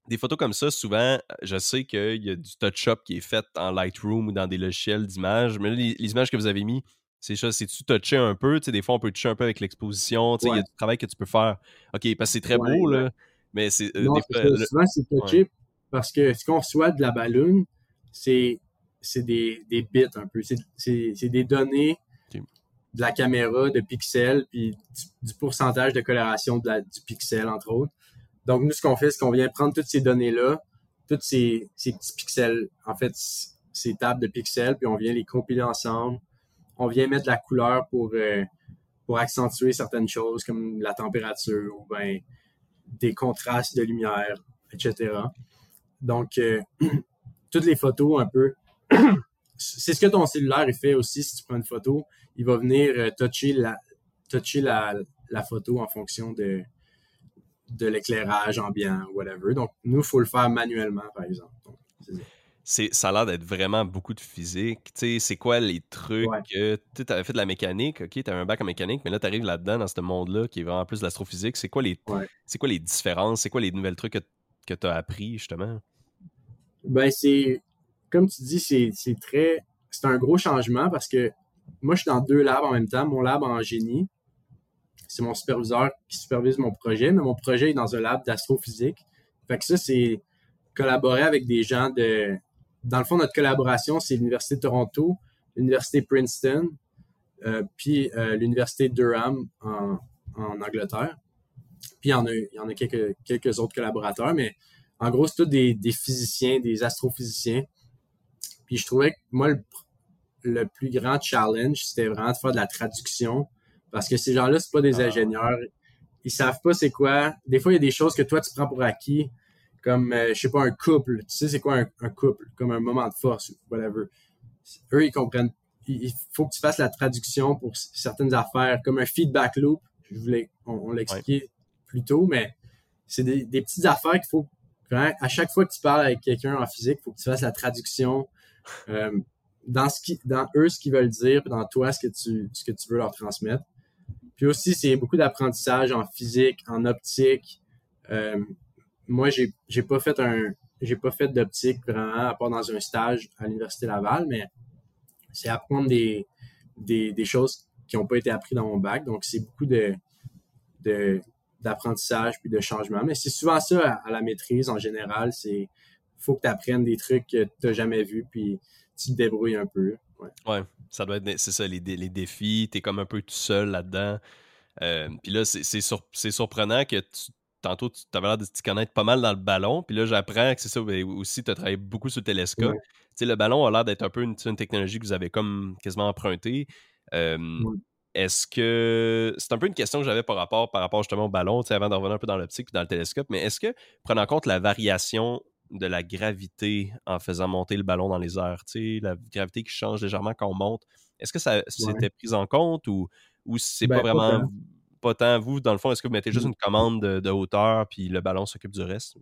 des photos comme ça, souvent, je sais qu'il y a du touch-up qui est fait en Lightroom ou dans des logiciels d'image, mais les, images que vous avez mis, c'est ça, c'est-tu touché un peu? des fois, on peut toucher un peu avec l'exposition. Il y a du travail que tu peux faire. OK, parce que c'est très beau, là. Mais c'est. Euh, souvent, c'est touché parce que ce qu'on reçoit de la balloon, c'est des, des bits un peu. C'est des données de la caméra, de pixels, puis du, pourcentage de coloration de la, du pixel, entre autres. Donc, nous, ce qu'on fait, c'est qu'on vient prendre toutes ces données-là, tous ces, ces, petits pixels, en fait, ces tables de pixels, puis on vient les compiler ensemble. On vient mettre la couleur pour, euh, pour accentuer certaines choses, comme la température ou ben, des contrastes de lumière, etc. Donc, euh, toutes les photos un peu, c'est ce que ton cellulaire fait aussi si tu prends une photo. Il va venir euh, toucher la, toucher la, la photo en fonction de, de l'éclairage ambiant, whatever. Donc, nous, il faut le faire manuellement, par exemple. Ça a l'air d'être vraiment beaucoup de physique. Tu sais, c'est quoi les trucs que tu avais fait de la mécanique, ok, tu avais un bac en mécanique, mais là, tu arrives là-dedans, dans ce monde-là, qui est vraiment plus de l'astrophysique. C'est quoi, les, c'est quoi les différences? C'est quoi les nouvelles trucs que, que tu as appris, justement? Ben, c'est, comme tu dis, c'est, très, c'est un gros changement parce que moi, je suis dans deux labs en même temps. Mon lab en génie, c'est mon superviseur qui supervise mon projet, mais mon projet est dans un lab d'astrophysique. Fait que ça, c'est collaborer avec des gens de. Dans le fond, notre collaboration, c'est l'Université de Toronto, l'Université Princeton, euh, puis euh, l'Université Durham en, Angleterre. Puis il y en a, il y en a quelques, quelques autres collaborateurs, mais en gros, c'est tous des, physiciens, des astrophysiciens. Puis je trouvais que moi, le, le plus grand challenge, c'était vraiment de faire de la traduction parce que ces gens-là, c'est pas des ah. ingénieurs. Ils savent pas c'est quoi. Des fois, il y a des choses que toi, tu prends pour acquis, comme, euh, je sais pas, un couple. Tu sais, c'est quoi un, couple? Comme un moment de force, whatever. Eux, ils comprennent. Il faut que tu fasses la traduction pour certaines affaires, comme un feedback loop. Je voulais, on, l'a expliqué plus tôt, mais c'est des, petites affaires qu'il faut. À chaque fois que tu parles avec quelqu'un en physique, il faut que tu fasses la traduction. Euh, dans ce qui, dans eux, ce qu'ils veulent dire, dans toi, ce que tu, ce que tu veux leur transmettre. Puis aussi, c'est beaucoup d'apprentissage en physique, en optique. Euh, moi, j'ai, j'ai pas fait un, j'ai pas fait d'optique vraiment, à part dans un stage à l'Université Laval, mais c'est apprendre des, des, des choses qui n'ont pas été apprises dans mon bac. Donc, c'est beaucoup de, de, d'apprentissage puis de changement. Mais c'est souvent ça à, la maîtrise en général. C'est faut que tu apprennes des trucs que tu n'as jamais vus puis tu te débrouilles un peu. Ouais. ça doit être, c'est ça, les, les défis, t'es comme un peu tout seul là-dedans. Euh, puis là, c'est surprenant que tantôt, tu avais l'air de te connaître pas mal dans le ballon. Puis là, j'apprends que c'est ça. Mais aussi, tu as travaillé beaucoup sur le télescope. Le ballon a l'air d'être un peu une, technologie que vous avez comme quasiment empruntée. Est-ce que. C'est un peu une question que j'avais par rapport, par rapport justement au ballon, avant de revenir un peu dans l'optique puis dans le télescope. Mais est-ce que, prenant en compte la variation de la gravité en faisant monter le ballon dans les airs, la gravité qui change légèrement quand on monte. Est-ce que ça s'était pris en compte ou, ou c'est pas ben, vraiment pas tant. vous, dans le fond, est-ce que vous mettez juste mmh. une commande de, hauteur puis le ballon s'occupe du reste?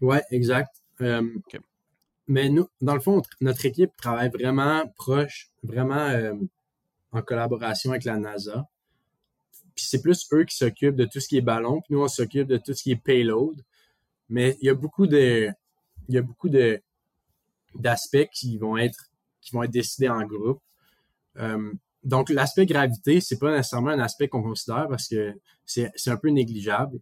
Ouais, exact. Mais nous, dans le fond, notre équipe travaille vraiment proche, vraiment en collaboration avec la NASA. Puis c'est plus eux qui s'occupent de tout ce qui est ballon, puis nous, on s'occupe de tout ce qui est payload. Mais il y a beaucoup de, il y a beaucoup de d'aspects qui vont être qui vont être décidés en groupe. Euh, donc l'aspect gravité, c'est pas nécessairement un aspect qu'on considère parce que c'est un peu négligeable.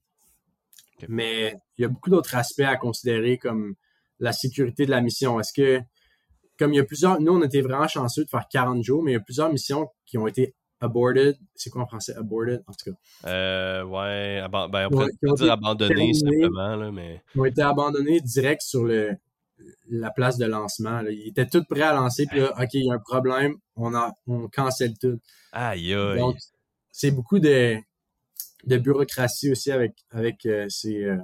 Mais il y a beaucoup d'autres aspects à considérer comme la sécurité de la mission. Est-ce que comme il y a plusieurs, nous on était vraiment chanceux de faire 40 jours, mais il y a plusieurs missions qui ont été aborted. C'est quoi en français? Aborted, en tout cas. Euh, ouais, ben, on pourrait dire abandonné simplement, là, mais. Ils ont été abandonnés direct sur le, la place de lancement. Là. Ils étaient tous prêts à lancer, puis là, OK, il y a un problème, on, a, on cancelle tout. Aïe, aïe. Donc, c'est beaucoup de, de bureaucratie aussi avec, avec euh, ces, euh,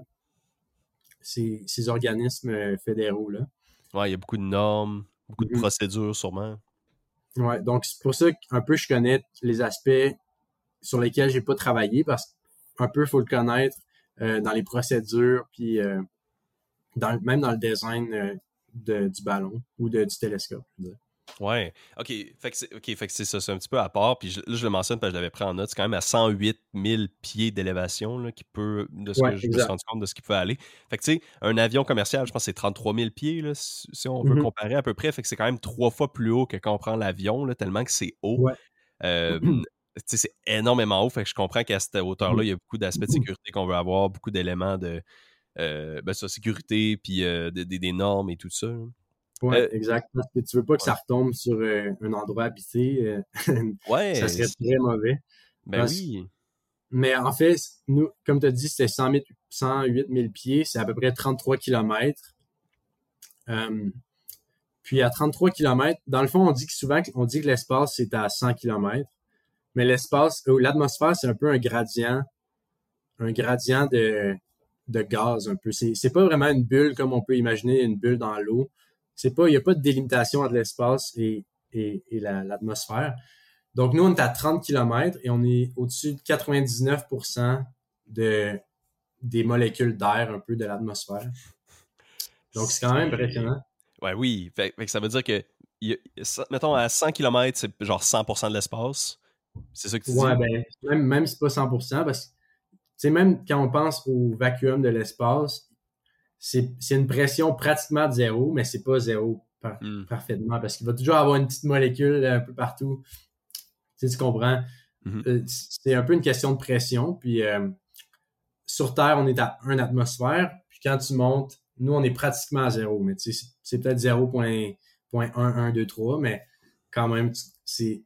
ces, ces, organismes euh, fédéraux. Là. Ouais, il y a beaucoup de normes, beaucoup de mm-hmm. procédures sûrement. Ouais, donc c'est pour ça qu'un peu je connais les aspects sur lesquels j'ai pas travaillé parce qu'un peu il faut le connaître euh, dans les procédures puis euh, dans, même dans le design euh, de, du ballon ou de, du télescope. Ouais. OK. Fait que c'est okay, ça. C'est un petit peu à part. Puis là, je le mentionne parce que je l'avais pris en note. C'est quand même à 108 000 pieds d'élévation qui peut, de ce que je me suis rendu compte de ce qui peut aller. Fait que tu sais, un avion commercial, je pense que c'est 33 000 pieds, là, si on veut mm-hmm. comparer à peu près. Fait que c'est quand même trois fois plus haut que quand on prend l'avion, tellement que c'est haut. Euh, c'est énormément haut. Fait que je comprends qu'à cette hauteur-là, mm-hmm. il y a beaucoup d'aspects de sécurité qu'on veut avoir, beaucoup d'éléments de euh, ben, sécurité, puis euh, des, normes et tout ça. Oui, euh, exact. Parce que tu veux pas que ça retombe sur un endroit habité. ouais. ça serait très mauvais. Ben oui. Mais en fait, nous, comme tu as dit, c'était 108 000 pieds, c'est à peu près 33 km. puis à 33 km, dans le fond, on dit que souvent on dit que l'espace c'est à 100 km, mais l'espace, l'atmosphère, c'est un peu un gradient, un gradient de, de gaz un peu. C'est, c'est pas vraiment une bulle comme on peut imaginer une bulle dans l'eau. C'est pas, il n'y a pas de délimitation entre l'espace et, et, l'atmosphère. Donc, nous, on est à 30 km et on est au-dessus de 99% de, des molécules d'air un peu de l'atmosphère. Donc, c'est quand même impressionnant. Ouais, oui. Fait, ça veut dire que, mettons, à 100 km, c'est genre 100% de l'espace. C'est ça que tu dis? Ouais, ben, même, même si c'est pas 100%, parce que sais, même quand on pense au vacuum de l'espace, c'est une pression pratiquement de zéro, mais c'est pas zéro hmm. parfaitement parce qu'il va toujours avoir une petite molécule un peu partout. Tu, sais, tu comprends? Mm-hmm. Euh, c'est un peu une question de pression. Puis euh, sur Terre, on est à 1 atmosphère. Puis quand tu montes, nous, on est pratiquement à zéro. Mais tu sais, c'est peut-être 0.1123, mais quand même, c'est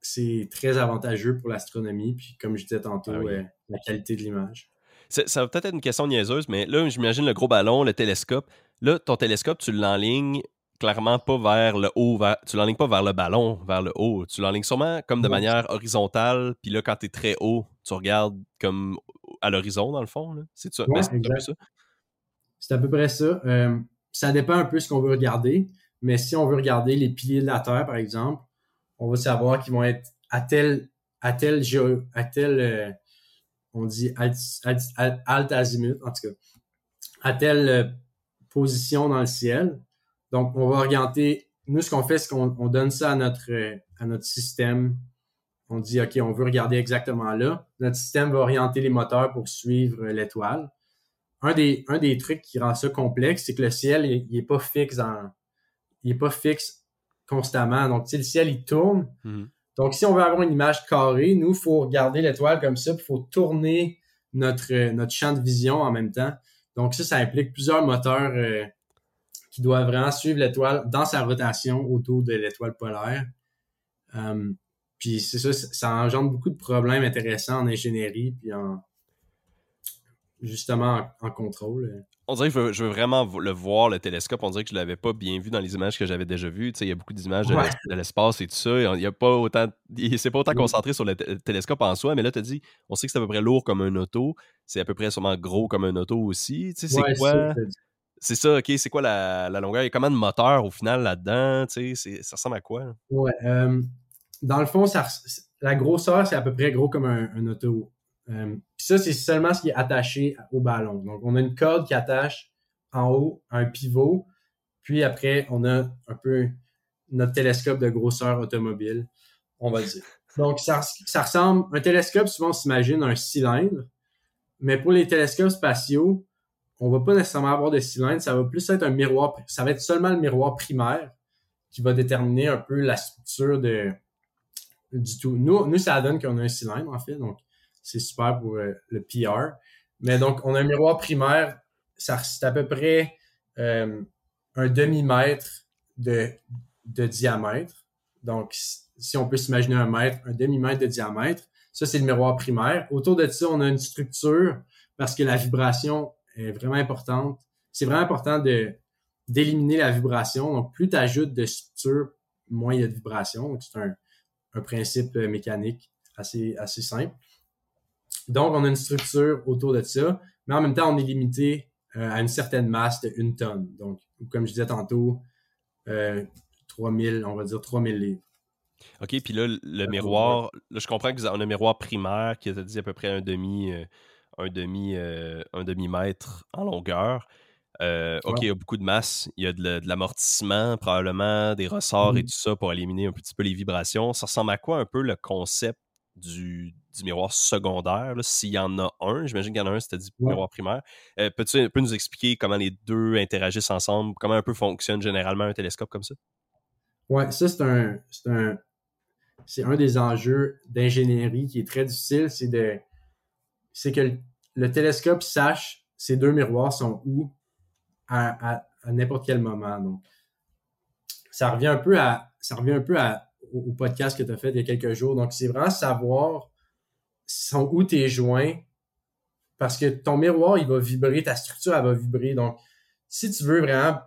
c'est très avantageux pour l'astronomie. Puis comme je disais tantôt, ah euh, la qualité de l'image. Ça va peut-être être une question niaiseuse, mais là, j'imagine le gros ballon, le télescope. Là, ton télescope, tu l'enlignes clairement pas vers le haut, tu l'enlignes pas vers le ballon, vers le haut. Tu l'enlignes sûrement comme de manière horizontale, puis là, quand tu es très haut, tu regardes comme à l'horizon, dans le fond. C'est ça. Ouais, ça. C'est à peu près ça. Euh, ça dépend un peu ce qu'on veut regarder, mais si on veut regarder les piliers de la Terre, par exemple, on va savoir qu'ils vont être à tel, à tel, à tel euh, on dit alt, en tout cas, à telle euh, position dans le ciel. Donc, on va orienter. Nous, ce qu'on fait, c'est qu'on donne ça à notre, euh, à notre système. On dit, OK, on veut regarder exactement là. Notre système va orienter les moteurs pour suivre l'étoile. Un des, trucs qui rend ça complexe, c'est que le ciel, il, n'est est pas fixe dans, il est pas fixe constamment. Donc, tu le ciel, il tourne. Mm-hmm. Donc, si on veut avoir une image carrée, nous, il faut regarder l'étoile comme ça, il faut tourner notre, notre champ de vision en même temps. Donc, ça, ça implique plusieurs moteurs euh, qui doivent vraiment suivre l'étoile dans sa rotation autour de l'étoile polaire. Euh, puis c'est ça, ça engendre beaucoup de problèmes intéressants en ingénierie, puis en justement en contrôle on dirait que je veux, vraiment le voir, le télescope. On dirait que je ne l'avais pas bien vu dans les images que j'avais déjà vues. Il y a beaucoup d'images de l'espace et tout ça. Il n'y a pas autant. Il s'est pas autant concentré sur le, télescope en soi, mais là, tu as dit, on sait que c'est à peu près lourd comme un auto. C'est à peu près sûrement gros comme un auto aussi. c'est quoi? C'est ça, ok. C'est quoi la, longueur? Il y a combien de moteurs au final là-dedans? Ça ressemble à quoi? Ouais. Euh, dans le fond, ça, la grosseur, c'est à peu près gros comme un auto. Euh, ça, c'est seulement ce qui est attaché au ballon. Donc, on a une corde qui attache en haut un pivot. Puis après, on a un peu notre télescope de grosseur automobile, on va dire. Donc, ça, ça ressemble, un télescope, souvent, on s'imagine un cylindre. Mais pour les télescopes spatiaux, on va pas nécessairement avoir de cylindre. Ça va plus être un miroir. Ça va être seulement le miroir primaire qui va déterminer un peu la structure de, du tout. Nous, nous ça donne qu'on a un cylindre, en fait. Donc, c'est super pour euh, le PR. Mais donc, on a un miroir primaire, ça c'est à peu près euh, un demi-mètre de, de diamètre. Donc, si on peut s'imaginer un mètre, un demi-mètre de diamètre, ça, c'est le miroir primaire. Autour de ça, on a une structure parce que la vibration est vraiment importante. C'est vraiment important de d'éliminer la vibration. Donc, plus tu ajoutes de structure, moins il y a de vibration. Donc, c'est un, un principe euh, mécanique assez, assez simple. Donc, on a une structure autour de ça, mais en même temps, on est limité euh, à une certaine masse de une tonne. Donc, comme je disais tantôt, euh, 3000, on va dire 3000 livres. OK, puis là, le miroir, là, je comprends que vous avez un miroir primaire qui dit à peu près un demi, euh, un demi, euh, un demi-mètre en longueur. Euh, OK, il y a beaucoup de masse, il y a de, l'amortissement, probablement des ressorts et mmh. tout ça pour éliminer un petit peu les vibrations. Ça ressemble à quoi un peu le concept du, miroir secondaire, s'il y en a un? J'imagine qu'il y en a un, c'était du miroir primaire. Euh, peux-tu nous expliquer comment les deux interagissent ensemble, comment un peu fonctionne généralement un télescope comme ça? Oui, ça, c'est un, c'est un des enjeux d'ingénierie qui est très difficile, c'est de c'est que le, télescope sache ces deux miroirs sont où à, n'importe quel moment. Donc, ça revient un peu à ça revient un peu à, au, podcast que tu as fait il y a quelques jours. Donc, c'est vraiment savoir sont où tes joints parce que ton miroir, il va vibrer, ta structure, elle va vibrer. Donc, si tu veux vraiment,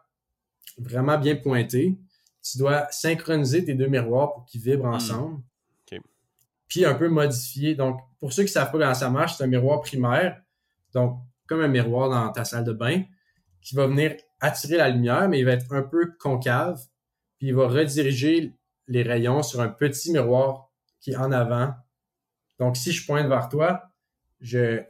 vraiment bien pointer, tu dois synchroniser tes deux miroirs pour qu'ils vibrent hmm. ensemble. Puis un peu modifier. Donc, pour ceux qui ne savent pas comment ça marche, c'est un miroir primaire. Donc, comme un miroir dans ta salle de bain, qui va venir attirer la lumière, mais il va être un peu concave. Puis il va rediriger les rayons sur un petit miroir qui est en avant. Donc, si je pointe vers toi, je,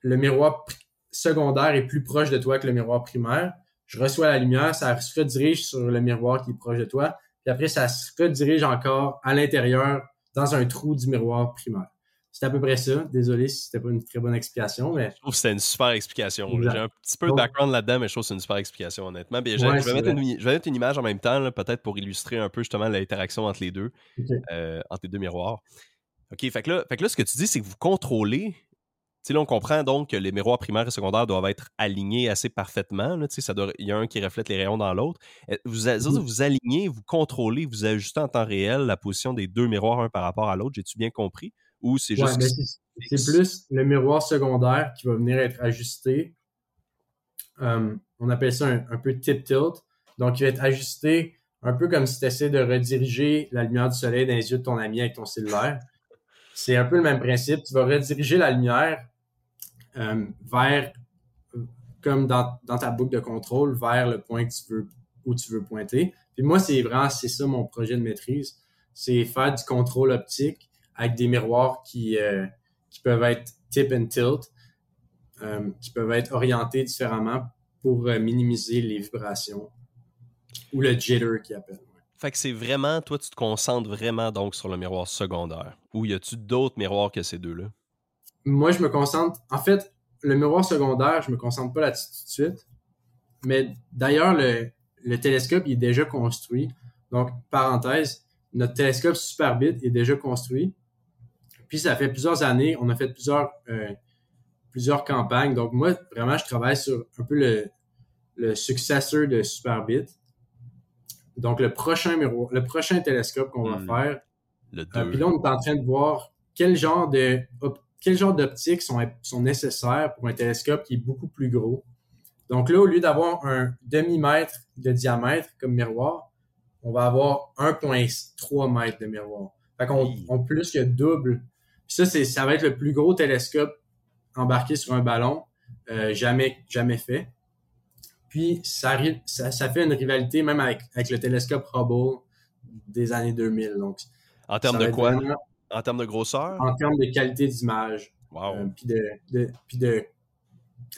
le miroir secondaire est plus proche de toi que le miroir primaire je reçois la lumière, ça se redirige sur le miroir qui est proche de toi, puis après, ça se redirige encore à l'intérieur dans un trou du miroir primaire. C'est à peu près ça. Désolé si c'était pas une très bonne explication, mais. Je trouve que c'était une super explication. J'ai un petit peu de background là-dedans, mais je trouve que c'est une super explication, honnêtement. je, vais mettre une, image en même temps, peut-être pour illustrer un peu justement l'interaction entre les deux, euh, entre les deux miroirs. OK, fait que là, fait que là, ce que tu dis, c'est que vous contrôlez là, on comprend donc que les miroirs primaires et secondaires doivent être alignés assez parfaitement. ça il y a un qui reflète les rayons dans l'autre. Eh, vous, mmh. vous alignez, vous contrôlez, vous ajustez en temps réel la position des deux miroirs un par rapport à l'autre. J'ai-tu bien compris? Ou c'est juste. c'est plus le miroir secondaire qui va venir être ajusté. on appelle ça un, peu tip tilt. Donc, il va être ajusté un peu comme si tu essaies de rediriger la lumière du soleil dans les yeux de ton ami avec ton cellulaire. C'est un peu le même principe. Tu vas rediriger la lumière euh, vers, comme dans, ta boucle de contrôle, vers le point que tu veux, où tu veux pointer. Puis moi, c'est vraiment, c'est ça mon projet de maîtrise. C'est faire du contrôle optique avec des miroirs qui, euh, qui peuvent être tip and tilt, euh, qui peuvent être orientés différemment pour minimiser les vibrations ou le jitter qui appelle. Fait que c'est vraiment, toi, tu te concentres vraiment donc sur le miroir secondaire. Ou y a-tu d'autres miroirs que ces deux-là? moi, je me concentre. En fait, le miroir secondaire, je me concentre pas là-dessus tout de suite. Mais d'ailleurs, le, le, télescope il est déjà construit. Donc, parenthèse, notre télescope Superbit est déjà construit. Puis, ça fait plusieurs années, on a fait plusieurs, euh, plusieurs campagnes. Donc, moi, vraiment, je travaille sur un peu le, le successeur de Superbit. Donc, le prochain miroir, le prochain télescope qu'on va hmm. faire. Le euh, puis là, on est en train de voir quel genre de quel genre d'optiques sont, sont nécessaires pour un télescope qui est beaucoup plus gros. Donc là, au lieu d'avoir un demi-mètre de diamètre comme miroir, on va avoir 1,3 mètres de miroir. Fait qu'on on plus que double. Puis ça, c'est, ça va être le plus gros télescope embarqué sur un ballon euh, jamais, jamais fait. Puis ça, ça, ça, fait une rivalité même avec, avec le télescope Hubble des années 2000. Donc, en termes de quoi? En termes de grosseur? En termes de qualité d'image. Wow. Euh, puis de, de,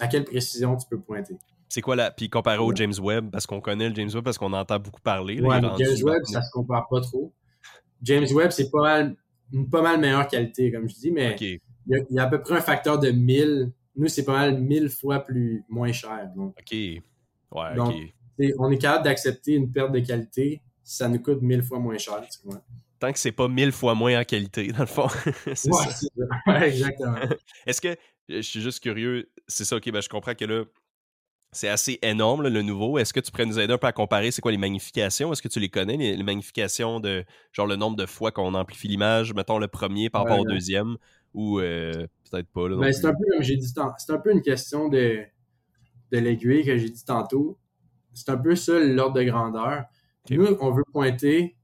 à quelle précision tu peux pointer. C'est quoi la. Puis comparé au James Webb, parce qu'on connaît le James Webb, parce qu'on entend beaucoup parler. Ouais, le James Webb, ça se compare pas trop. James Webb, c'est pas mal, une pas mal meilleure qualité, comme je dis, mais il, y a, à peu près un facteur de 1000. Nous, c'est pas mal 1000 fois plus moins cher. Donc. OK. Ouais, donc, on est capable d'accepter une perte de qualité, ça nous coûte 1000 fois moins cher. Tu vois tant que c'est pas mille fois moins en qualité, dans le fond. c'est ouais, ça. exactement. Est-ce que, je suis juste curieux, c'est ça, ok, ben je comprends que là, c'est assez énorme, le nouveau. Est-ce que tu pourrais nous aider un peu à comparer, c'est quoi les magnifications? Est-ce que tu les connais, les, magnifications de, genre le nombre de fois qu'on amplifie l'image, mettons le premier par rapport au deuxième, ou euh, peut-être pas? ben, c'est un peu comme j'ai dit, c'est un peu une question de, de l'aiguille que j'ai dit tantôt. C'est un peu ça l'ordre de grandeur. Nous, on veut pointer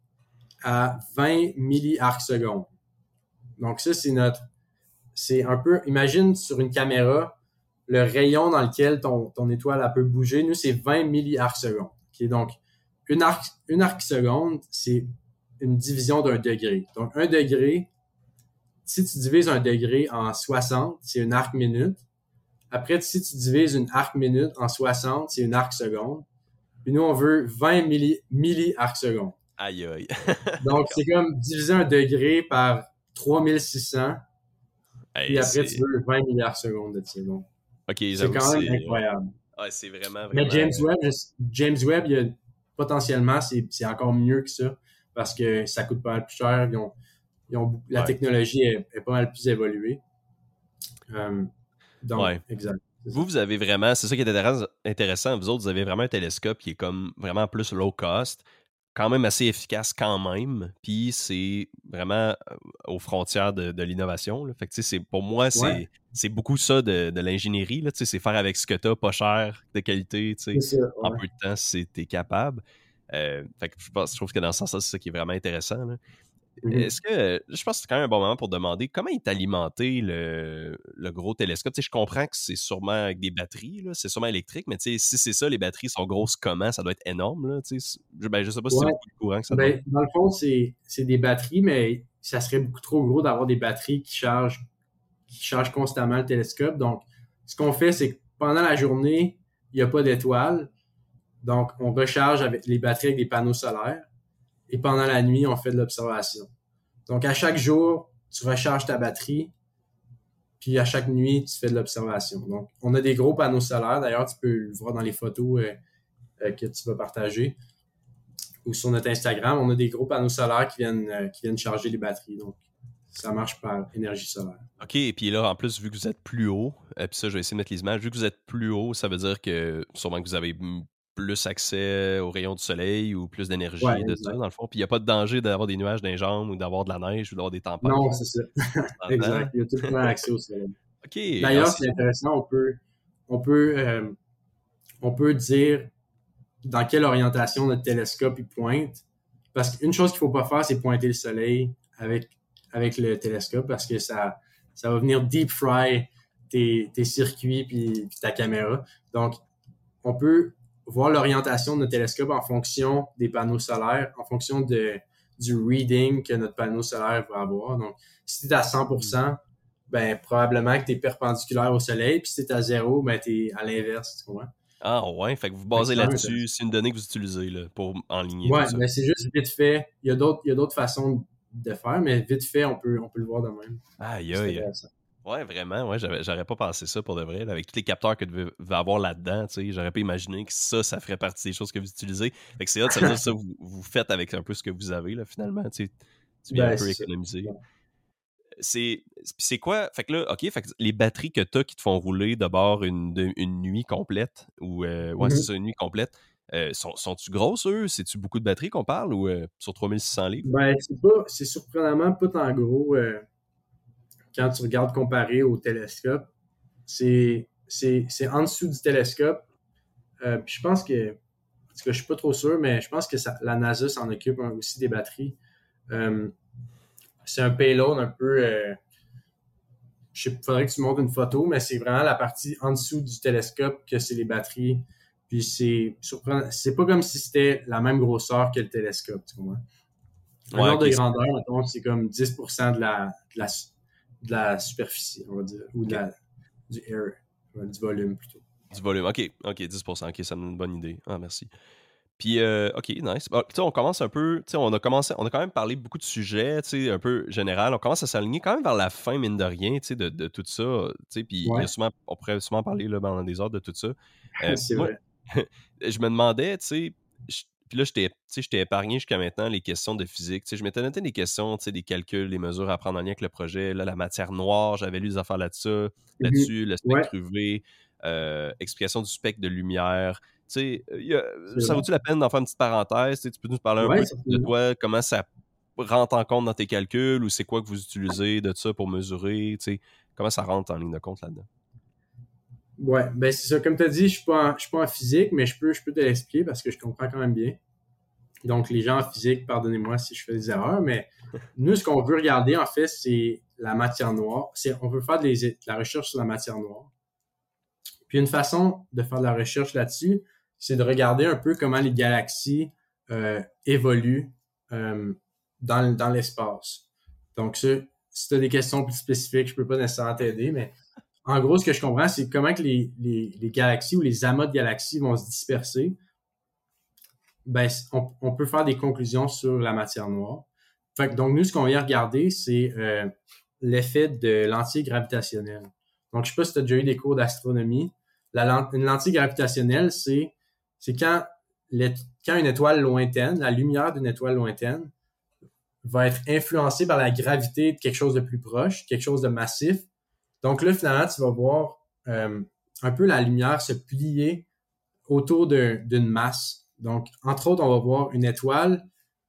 à 20 milliarcs secondes. Donc ça, c'est notre... C'est un peu... Imagine sur une caméra, le rayon dans lequel ton, ton étoile peut bouger. Nous, c'est 20 milliarcs secondes. Donc, une arc, une arc seconde, c'est une division d'un degré. Donc, un degré, si tu divises un degré en 60, c'est une arc minute. Après, si tu divises une arc minute en 60, c'est une arc seconde. Puis nous, on veut 20 milli, milli arc seconde. Aïe aïe. Donc, c'est comme diviser un degré par 3600. et après, tu veux 20 milliards secondes de ça. C'est quand même incroyable. Ouais, c'est vraiment, Mais James Webb, James Webb, il a, potentiellement, c'est encore mieux que ça parce que ça coûte pas mal plus cher. Ils ont, ils ont, la technologie est, est, pas mal plus évoluée. Euh, donc, exact. Vous, vous avez vraiment, c'est ça qui est intéressant, vous autres, vous avez vraiment un télescope qui est comme vraiment plus low cost, quand même assez efficace quand même, puis c'est vraiment aux frontières de, l'innovation. Fait que, c'est, pour moi, c'est, c'est beaucoup ça de, de l'ingénierie, c'est faire avec ce que tu as, pas cher, de qualité, en peu de temps si tu es capable. Euh, fait que je, pense, je trouve que dans ce sens-là, c'est ça qui est vraiment intéressant. Là. Mmh Est-ce que, je pense que c'est quand même un bon moment pour demander comment est alimenté le, le gros télescope? je comprends que c'est sûrement avec des batteries, c'est sûrement électrique, mais si c'est ça, les batteries sont grosses comment? Ça doit être énorme. Là, je, ben, je sais pas si c'est beaucoup courant que ça ben, Dans le fond, c'est des batteries, mais ça serait beaucoup trop gros d'avoir des batteries qui chargent, qui chargent constamment le télescope. Donc, ce qu'on fait, c'est que pendant la journée, il n'y a pas d'étoiles. Donc, on recharge avec les batteries avec des panneaux solaires. Et pendant la nuit, on fait de l'observation. Donc, à chaque jour, tu recharges ta batterie, puis à chaque nuit, tu fais de l'observation. Donc, on a des gros panneaux solaires. D'ailleurs, tu peux le voir dans les photos euh, euh, que tu vas partager ou sur notre Instagram. On a des gros panneaux solaires qui viennent, euh, qui viennent charger les batteries. Donc, ça marche par énergie solaire. OK, et puis là, en plus, vu que vous êtes plus haut, et puis ça, je vais essayer de mettre les images, vu que vous êtes plus haut, ça veut dire que sûrement que vous avez plus accès aux rayons du soleil ou plus d'énergie de ça, dans le fond. Puis il n'y a pas de danger d'avoir des nuages dans les jambes ou d'avoir de la neige ou d'avoir des tempêtes. Non, c'est ça. exact. Il y a tout le temps accès au soleil. D'ailleurs, c'est intéressant, on peut, on, peut, euh, on peut dire dans quelle orientation notre télescope il pointe. Parce qu'une chose qu'il ne faut pas faire, c'est pointer le soleil avec, avec le télescope parce que ça, ça va venir deep fry tes, tes circuits puis, puis ta caméra. Donc, on peut voir l'orientation de notre télescope en fonction des panneaux solaires, en fonction de, du reading que notre panneau solaire va avoir. Donc, si tu es à 100%, ben, probablement que tu es perpendiculaire au soleil, puis si tu es à zéro, ben, tu es à l'inverse, tu comprends? Ah ouais, fait que vous basez là-dessus, c'est une donnée que vous utilisez là, pour enligner. Ouais, mais c'est juste vite fait. Il y a d'autres façons de faire, mais vite fait, on peut, on peut le voir de même. Aïe, aïe. Ouais, vraiment, ouais, j'aurais pas pensé ça pour de vrai. avec tous les capteurs que tu veux avoir là-dedans, tu sais, j'aurais pas imaginé que ça, ça ferait partie des choses que vous utilisez. Fait que c'est ça veut dire ça, vous, vous faites avec un peu ce que vous avez, là, finalement, tu, tu viens un ben, peu économiser. C'est, c'est quoi? Fait que là, OK, fait que les batteries que tu as qui te font rouler d'abord une, une nuit complète, ou, euh, ouais, c'est mm-hmm. ça, une nuit complète, euh, sont, sont-tu grosses, eux? C'est-tu beaucoup de batteries qu'on parle, ou euh, sur 3600 livres? Ben, c'est pas, c'est surprenamment pas en gros quand tu regardes comparé au télescope, c'est en dessous du télescope. Euh, puis je pense que, parce que je suis pas trop sûr, mais je pense que la NASA s'en occupe aussi des batteries. Euh, c'est un payload un peu. Euh, il faudrait que tu montres une photo, mais c'est vraiment la partie en dessous du télescope que c'est les batteries. Puis c'est surprenant. C'est pas comme si c'était la même grosseur que le télescope, tu comprends? Un de grandeur, c'est comme 10% de la, de la, de la superficie, on va dire, ou de la, du air, du volume plutôt. Du volume, ok, ok, 10%, ok, ça me donne une bonne idée. Ah, merci. Puis, euh, ok, nice. Bon, on commence un peu, on a commencé, on a quand même parlé beaucoup de sujets, un peu général. On commence à s'aligner quand même vers la fin, mine de rien, de, de tout ça. Puis, on pourrait souvent parler là, pendant des heures de tout ça. Euh, C'est vrai. je me demandais, tu sais, puis là, je t'ai épargné jusqu'à maintenant les questions de physique. je m'étais noté des questions, des calculs, des mesures à prendre en lien avec le projet. Là, la matière noire, j'avais lu des affaires là-dessus, mmh là-dessus, le spectre UV, euh, explication du spectre de lumière. ça vaut-tu la peine d'en faire une petite parenthèse? Tu peux nous parler un peu de toi, comment ça rentre en compte dans tes calculs ou c'est quoi que vous utilisez de ça pour mesurer? Comment ça rentre en ligne de compte là-dedans? Ouais, ben c'est ça. Comme tu as dit, je ne suis, pas en physique, mais je peux, je peux te l'expliquer parce que je comprends quand même bien. Donc, les gens en physique, pardonnez-moi si je fais des erreurs, mais nous, ce qu'on veut regarder, en fait, c'est la matière noire. On veut faire de, la recherche sur la matière noire. Puis, une façon de faire de la recherche là-dessus, c'est de regarder un peu comment les galaxies euh, évoluent euh, dans, dans l'espace. Donc, si tu as des questions plus spécifiques, je ne peux pas nécessairement t'aider, mais en gros, ce que je comprends, c'est comment que les, galaxies ou les amas de galaxies vont se disperser. Ben, on, peut faire des conclusions sur la matière noire. Fait donc, nous, ce qu'on vient regarder, c'est euh, l'effet de lentille gravitationnelle. Donc, je sais pas si tu as déjà eu des cours d'astronomie. une lentille gravitationnelle, c'est quand, quand une étoile lointaine, la lumière d'une étoile lointaine, va être influencée par la gravité de quelque chose de plus proche, quelque chose de massif, donc là, finalement, tu vas voir euh, un peu la lumière se plier autour d'une masse. Donc, entre autres, on va voir une étoile,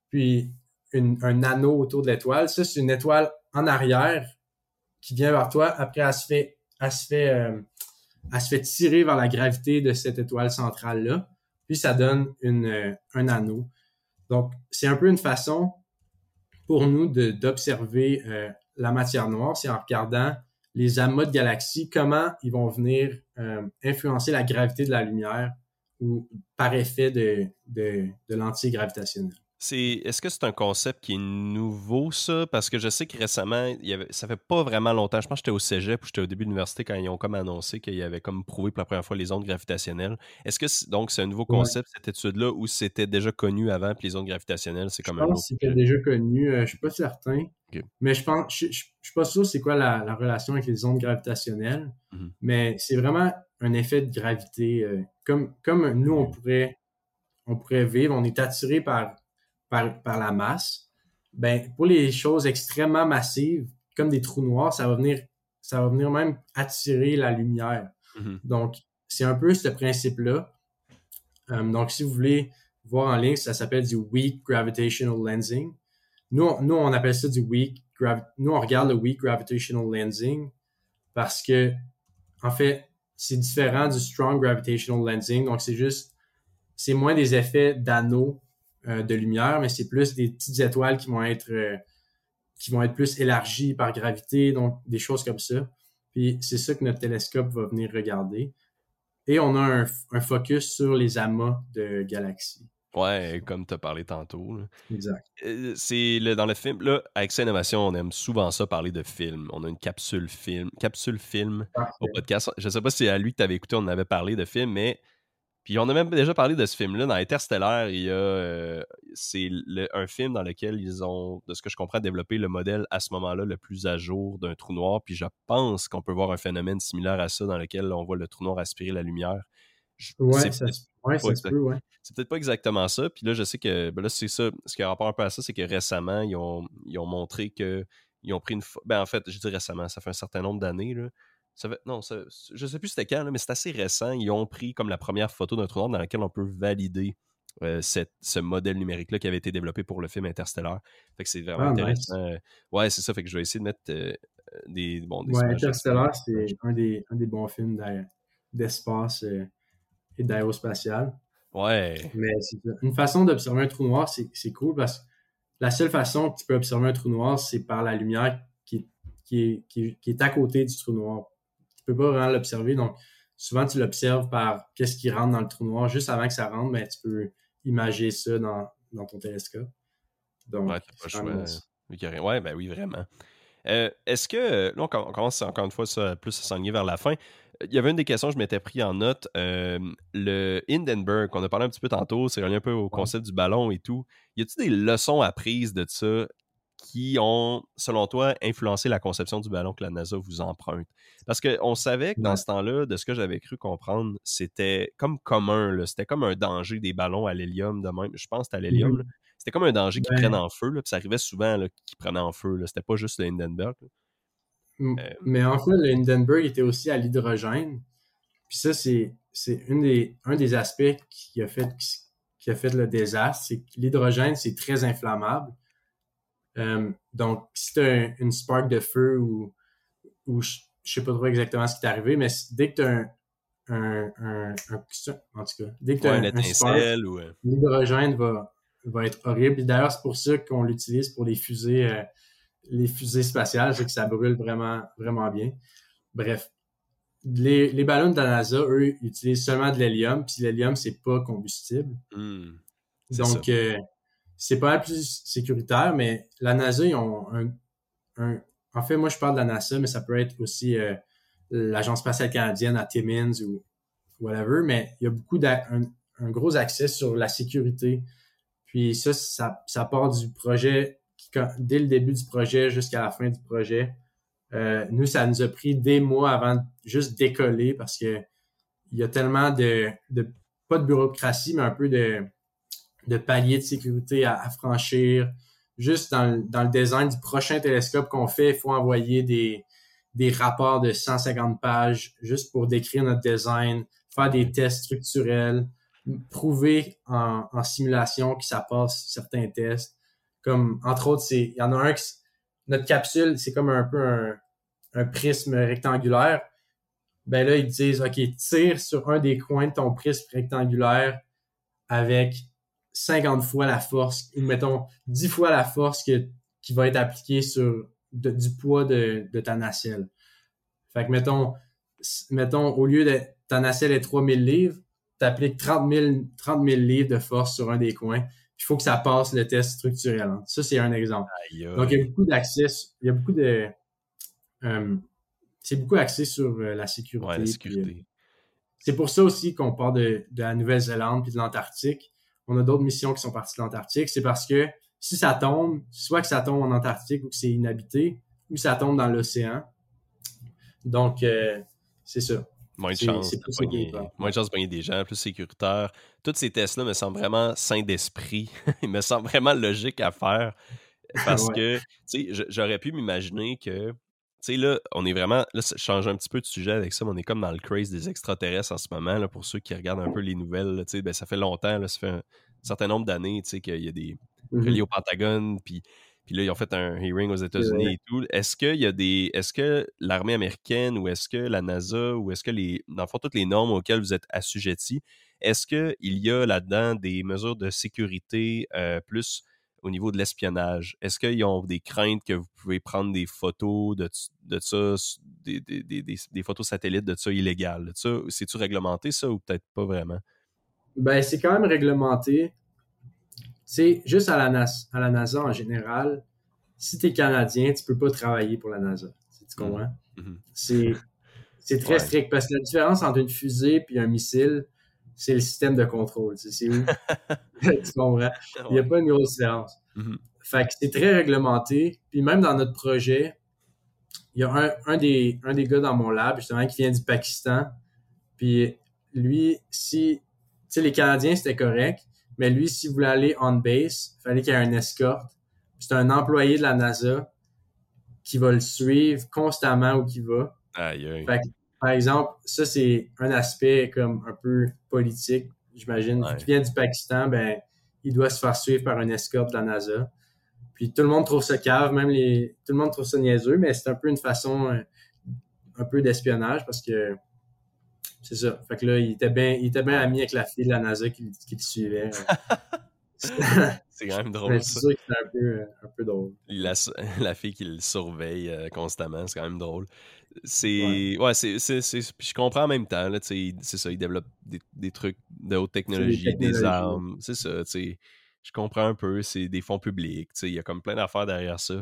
puis un anneau autour de l'étoile. Ça, c'est une étoile en arrière qui vient vers toi. Après, elle se fait, euh, tirer vers la gravité de cette étoile centrale-là. Puis ça donne euh, un anneau. Donc, c'est un peu une façon pour nous d'observer la matière noire, c'est en regardant les amas de galaxies, comment ils vont venir euh, influencer la gravité de la lumière ou par effet de, de, de Est-ce que c'est un concept qui est nouveau, ça? Parce que je sais que récemment, il y avait, ça fait pas vraiment longtemps. Je pense que j'étais au cégep ou j'étais au début de l'université quand ils ont comme annoncé qu'ils avaient comme prouvé pour la première fois les ondes gravitationnelles. Est-ce que donc c'est un nouveau concept, cette étude-là, ou c'était déjà connu avant, puis les ondes gravitationnelles, c'est comme je pense que c'était déjà connu. Je euh, je suis pas certain. Mais je pense, je, suis pas sûr c'est quoi la, relation avec les ondes gravitationnelles. Mm-hmm. Mais c'est vraiment un effet de gravité. Euh, comme, comme nous, on pourrait, on pourrait vivre, on est attiré par par, la masse, ben, pour les choses extrêmement massives, comme des trous noirs, ça va venir, ça va venir même attirer la lumière. Mm-hmm. Donc, c'est un peu ce principe-là. Euh, donc, si vous voulez voir en ligne, ça s'appelle du weak gravitational lensing. Nous, on, nous, on appelle ça du weak nous, on regarde le weak gravitational lensing parce que, en fait, c'est différent du strong gravitational lensing. Donc, c'est juste, c'est moins des effets d'anneaux de lumière, mais c'est plus des petites étoiles qui vont être euh, qui vont être plus élargies par gravité, donc des choses comme ça. Puis c'est ça que notre télescope va venir regarder. Et on a un, focus sur les amas de galaxies. Ouais, comme tu as parlé tantôt. Exact. Euh, c'est dans le film, là, avec innovation, on aime souvent ça parler de film. On a une capsule film, capsule film au podcast. Je sais pas si c'est à lui que tu avais écouté, on avait parlé de film, mais puis on a même déjà parlé de ce film-là. Dans Interstellar, il y a euh, c'est un film dans lequel ils ont, de ce que je comprends, développé le modèle à ce moment-là le plus à jour d'un trou noir. Puis je pense qu'on peut voir un phénomène similaire à ça dans lequel on voit le trou noir aspirer la lumière. ouais, ça, ouais, peut, C'est peut-être pas exactement ça. Puis là, je sais que ben là, c'est ça. Ce qui a rapport un peu à ça, c'est que récemment, ils ont, ils ont montré que ils ont pris une. Ben, en fait, je dis récemment, ça fait un certain nombre d'années. Ça non, ça, je sais plus c'était quand, mais c'est assez récent. Ils ont pris comme la première photo d'un trou noir dans laquelle on peut valider euh, ce modèle numérique-là qui avait été développé pour le film Interstellar. Fait que c'est vraiment ah, intéressant. Euh, ouais, c'est ça. Fait que je vais essayer de mettre euh, des. Bon, ouais, Interstellar, c'est un des, un des bons films d'espace et d'aérospatial. Ouais. Mais une façon d'observer un trou noir, c'est cool parce que la seule façon que tu peux observer un trou noir, c'est par la lumière qui, qui, qui, qui est à côté du trou noir tu peux pas vraiment l'observer. Donc, souvent, tu l'observes par qu'est-ce qui rentre dans le trou noir. Juste avant que ça rentre, mais ben, tu peux imaginer ça dans, ton télescope. Donc, ouais, pas choix. Ouais, ben oui, vraiment. Euh, est-ce que, là, on commence encore une fois ça, plus à s'enligner vers la fin. Il y avait une des questions que je m'étais pris en note. Euh, le Hindenburg, qu'on a parlé un petit peu tantôt, c'est relié un peu au concept du ballon et tout. Y a-t-il des leçons apprises de ça qui ont, selon toi, influencé la conception du ballon que la NASA vous emprunte? Parce qu'on savait que dans ce temps-là, de ce que j'avais cru comprendre, c'était comme commun, c'était comme un danger des ballons à l'hélium de même. Je pense que c'était à l'hélium. Mmh c'était comme un danger qui prenne en feu, puis ça arrivait souvent qu'ils prenaient en feu. C'était pas juste le Hindenburg. Euh, mais en fait, le Hindenburg était aussi à l'hydrogène. Puis ça, c'est, c'est des, un des aspects qui a fait, qui a fait le désastre. C'est que l'hydrogène, c'est très inflammable. Euh, donc, si tu as une spark de feu ou, ou je, sais pas trop exactement ce qui est arrivé, mais dès que tu as un, un, un, en tout cas, dès que tu as un, étincelle ou... Euh, l'hydrogène va, va être horrible. D'ailleurs, c'est pour ça qu'on l'utilise pour les fusées, euh, les fusées spatiales, c'est que ça brûle vraiment, vraiment bien. Bref. Les, les ballons de la NASA, eux, utilisent seulement de l'hélium, puis l'hélium, c'est pas combustible. Hmm. Donc, c'est pas plus sécuritaire, mais la NASA, ils ont un, En fait, moi, je parle de la NASA, mais ça peut être aussi euh, l'Agence spatiale canadienne à Timmins ou whatever, mais il y a beaucoup d'un un gros accès sur la sécurité. Puis ça, ça, part du projet, dès le début du projet jusqu'à la fin du projet. Euh, nous, ça nous a pris des mois avant de juste décoller parce que il y a tellement de, de pas de bureaucratie, mais un peu de, de paliers de sécurité à, franchir. Juste dans, dans, le design du prochain télescope qu'on fait, il faut envoyer des, des rapports de 150 pages juste pour décrire notre design, faire des tests structurels, prouver en, en simulation que ça passe certains tests. Comme, entre autres, il y en a un qui, notre capsule, c'est comme un peu un, un prisme rectangulaire. Ben là, ils disent, OK, tire sur un des coins de ton prisme rectangulaire avec 50 fois la force, ou mettons 10 fois la force que, qui va être appliquée sur du poids de, de ta nacelle. Fait que mettons, mettons, au lieu de ta nacelle est 3000 livres, tu appliques 30 000, 30 000 livres de force sur un des coins. Il faut que ça passe le test structurel. Hein. Ça, c'est un exemple. Donc, il y a beaucoup d'accès, il y a beaucoup de. Euh, c'est beaucoup axé sur euh, la sécurité. Ouais, la sécurité. Euh, c'est pour ça aussi qu'on part de, de la Nouvelle-Zélande puis de l'Antarctique. On a d'autres missions qui sont parties de l'Antarctique. C'est parce que si ça tombe, soit que ça tombe en Antarctique ou que c'est inhabité, ou ça tombe dans l'océan. Donc, c'est ça. Moins de chance de pogner, moins de chance de pogner des gens, plus sécuritaire. Tous ces tests-là me semblent vraiment sains d'esprit. Ils me semblent vraiment logiques à faire. Parce que, tu sais, j'aurais pu m'imaginer que, sais, là, on est vraiment, là, ça change un petit peu de sujet avec ça, mais on est comme dans le craze des extraterrestres en ce moment, là, pour ceux qui regardent un peu les nouvelles, tu sais, ben, ça fait longtemps, là, ça fait un certain nombre d'années, tu sais, qu'il y a des mmh reliés au Pentagone, puis puis là, ils ont fait un hearing aux États-Unis et tout. Est-ce qu'il y a des. Est-ce que l'armée américaine ou est-ce que la NASA ou est-ce que les. Dans le fond, toutes les normes auxquelles vous êtes assujettis, est-ce qu'il y a là-dedans des mesures de sécurité euh, plus au niveau de l'espionnage? Est-ce qu'ils ont des craintes que vous pouvez prendre des photos de, de ça, des, des, des, des, photos satellites de ça illégales? C'est-tu réglementé, ça, ou peut-être pas vraiment? Ben, c'est quand même réglementé sais, juste à la, NASA, à la NASA en général, si tu es Canadien, tu peux pas travailler pour la NASA. Tu mm-hmm. comprends? Mm-hmm. C'est très strict parce que la différence entre une fusée et un missile, c'est le système de contrôle. C'est où? tu comprends? Il n'y a pas une grosse différence. Mm-hmm. Fait que c'est très réglementé. Puis même dans notre projet, il y a un, un, des, un des gars dans mon lab, justement, qui vient du Pakistan. Puis lui, si, tu sais, les Canadiens, c'était correct. Mais lui, s'il voulait aller on base, il fallait qu'il y ait un escorte. C'est un employé de la NASA qui va le suivre constamment où qu'il va. Aïe, par exemple, ça, c'est un aspect comme un peu politique, j'imagine. Qui vient du Pakistan, ben, il doit se faire suivre par un escorte de la NASA. Puis tout le monde trouve ça cave, même les, tout le monde trouve ça niaiseux, mais c'est un peu une façon euh, un peu d'espionnage parce que c'est ça. Fait que là, il était bien, il était bien ami avec la fille de la NASA qui, qui le suivait. c'est quand même drôle. C'est sûr que c'était un peu, un peu drôle. La, la, fille qui le surveille euh, constamment, c'est quand même drôle. C'est. Ouais, c'est. Je comprends en même temps, là, c'est ça, il développe des, des trucs de haute technologie, des, armes. C'est ça, tu sais. Je comprends un peu, c'est des fonds publics, tu sais, il y a comme plein d'affaires derrière ça.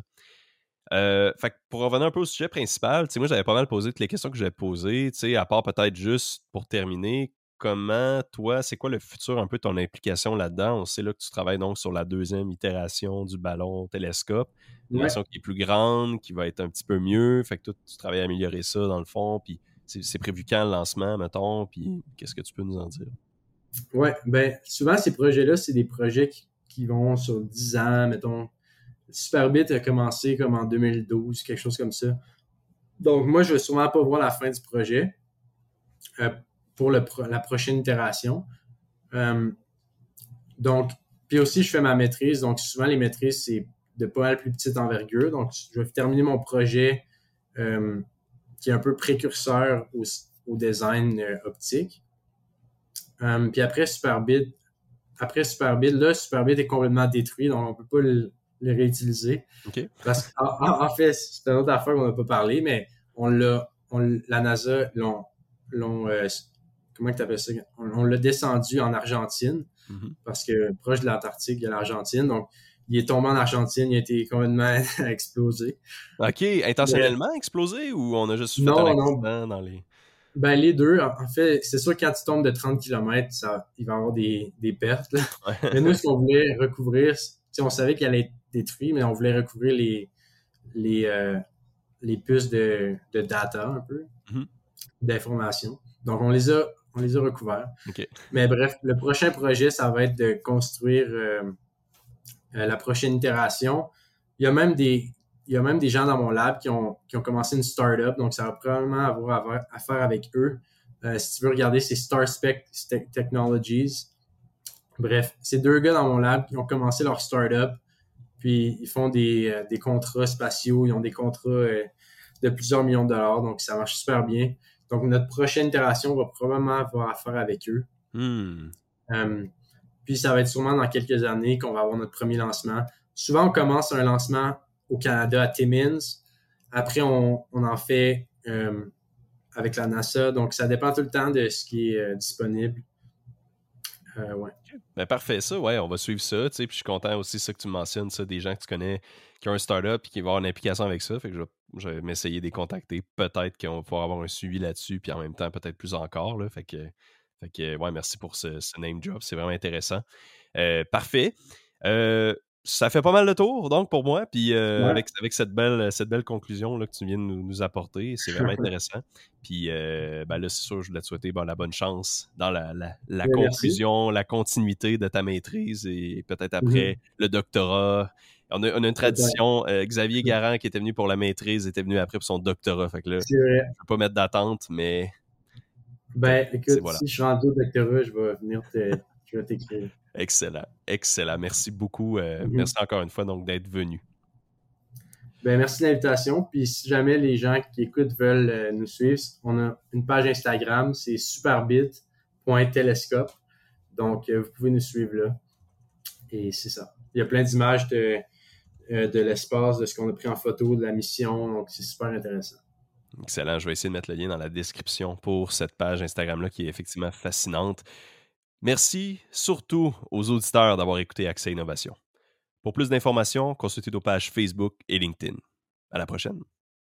Euh, fait pour revenir un peu au sujet principal, moi j'avais pas mal posé toutes les questions que je vais poser, à part peut-être juste pour terminer, comment toi, c'est quoi le futur un peu ton implication là-dedans? On sait là que tu travailles donc sur la deuxième itération du ballon télescope, une version qui est plus grande, qui va être un petit peu mieux, fait que toi, tu travailles à améliorer ça dans le fond, puis c'est prévu quand le lancement, mettons, puis qu'est-ce que tu peux nous en dire? Ouais, ben souvent ces projets-là, c'est des projets qui, qui, vont sur 10 ans, mettons, Superbit a commencé comme en 2012, quelque chose comme ça. Donc, moi, je vais sûrement pas voir la fin du projet euh, pour la prochaine itération. Euh, donc, puis aussi, je fais ma maîtrise. Donc, souvent, les maîtrises, c'est de pas mal plus petite envergure. Donc, je vais terminer mon projet euh, qui est un peu précurseur au, design optique. puis après Superbit, après Superbit, là, Superbit est complètement détruit, donc on peut pas le, le réutiliser. Parce qu'en en, fait, c'est une autre affaire qu'on n'a pas parlé, mais on l'a, la NASA l'ont, l'ont euh, comment tu appelles ça? On, l'a descendu en Argentine, mm-hmm. parce que proche de l'Antarctique, il y a l'Argentine. Donc, il est tombé en Argentine, il a été complètement explosé. OK, intentionnellement explosé ou on a juste fait un accident dans les... Ben, les deux, en fait, c'est sûr que quand tu tombes de 30 km, ça, il va y avoir des, des pertes. mais nous, ce qu'on voulait recouvrir, on savait qu'il allait être détruit, mais on voulait recouvrir les, les, euh, les puces de, de, data un peu, mm-hmm. d'informations. Donc, on les a, on les a recouverts. Mais bref, le prochain projet, ça va être de construire euh, euh, la prochaine itération. Il y a même des, il y a même des gens dans mon lab qui ont, qui ont commencé une startup, donc ça va probablement avoir à faire avec eux. Euh, si tu veux regarder, c'est StarSpec Technologies. Bref, c'est deux gars dans mon lab qui ont commencé leur startup, puis ils font des, des contrats spatiaux, ils ont des contrats de plusieurs millions de dollars, donc ça marche super bien. Donc notre prochaine itération va probablement avoir à faire avec eux. Hmm. puis ça va être sûrement dans quelques années qu'on va avoir notre premier lancement. Souvent, on commence un lancement au Canada à Timmins. Après, on, en fait euh, avec la NASA. Donc, ça dépend tout le temps de ce qui est euh, disponible. Euh. Ben, parfait, ça, ouais, on va suivre ça. Puis je suis content aussi ça que tu mentionnes, ça, des gens que tu connais qui ont un startup et qui vont avoir une implication avec ça. Fait que je, vais m'essayer de les contacter. Peut-être qu'on va pouvoir avoir un suivi là-dessus, puis en même temps, peut-être plus encore. Là. Fait que, fait que ouais, merci pour ce, name job. C'est vraiment intéressant. parfait ça fait pas mal de tour, donc, pour moi. Puis euh, avec, cette, belle, cette belle conclusion là, que tu viens de nous, apporter, c'est vraiment intéressant. Puis euh, ben là, c'est sûr, je voulais te souhaiter la bonne chance dans la, la, conclusion, la continuité de ta maîtrise et peut-être mm-hmm. après le doctorat. On a, une tradition. Euh, Xavier Garand, qui était venu pour la maîtrise, était venu après pour son doctorat. Fait que là, je ne vais pas mettre d'attente, mais. Ben, écoute, si je suis rendu au doctorat, je vais venir t'écrire. Excellent, excellent. Merci beaucoup. Euh, mhm. Merci encore une fois donc d'être venu. Ben, merci de l'invitation. Puis si jamais les gens qui écoutent veulent euh, nous suivre, on a une page Instagram, c'est superbit.telescope. Donc, euh, vous pouvez nous suivre là. Et c'est ça. Il y a plein d'images de, de l'espace, de ce qu'on a pris en photo, de la mission. Donc, c'est super intéressant. Excellent. Je vais essayer de mettre le lien dans la description pour cette page Instagram-là qui est effectivement fascinante. Merci surtout aux auditeurs d'avoir écouté Accès Innovation. Pour plus d'informations, consultez nos pages Facebook et LinkedIn. À la prochaine.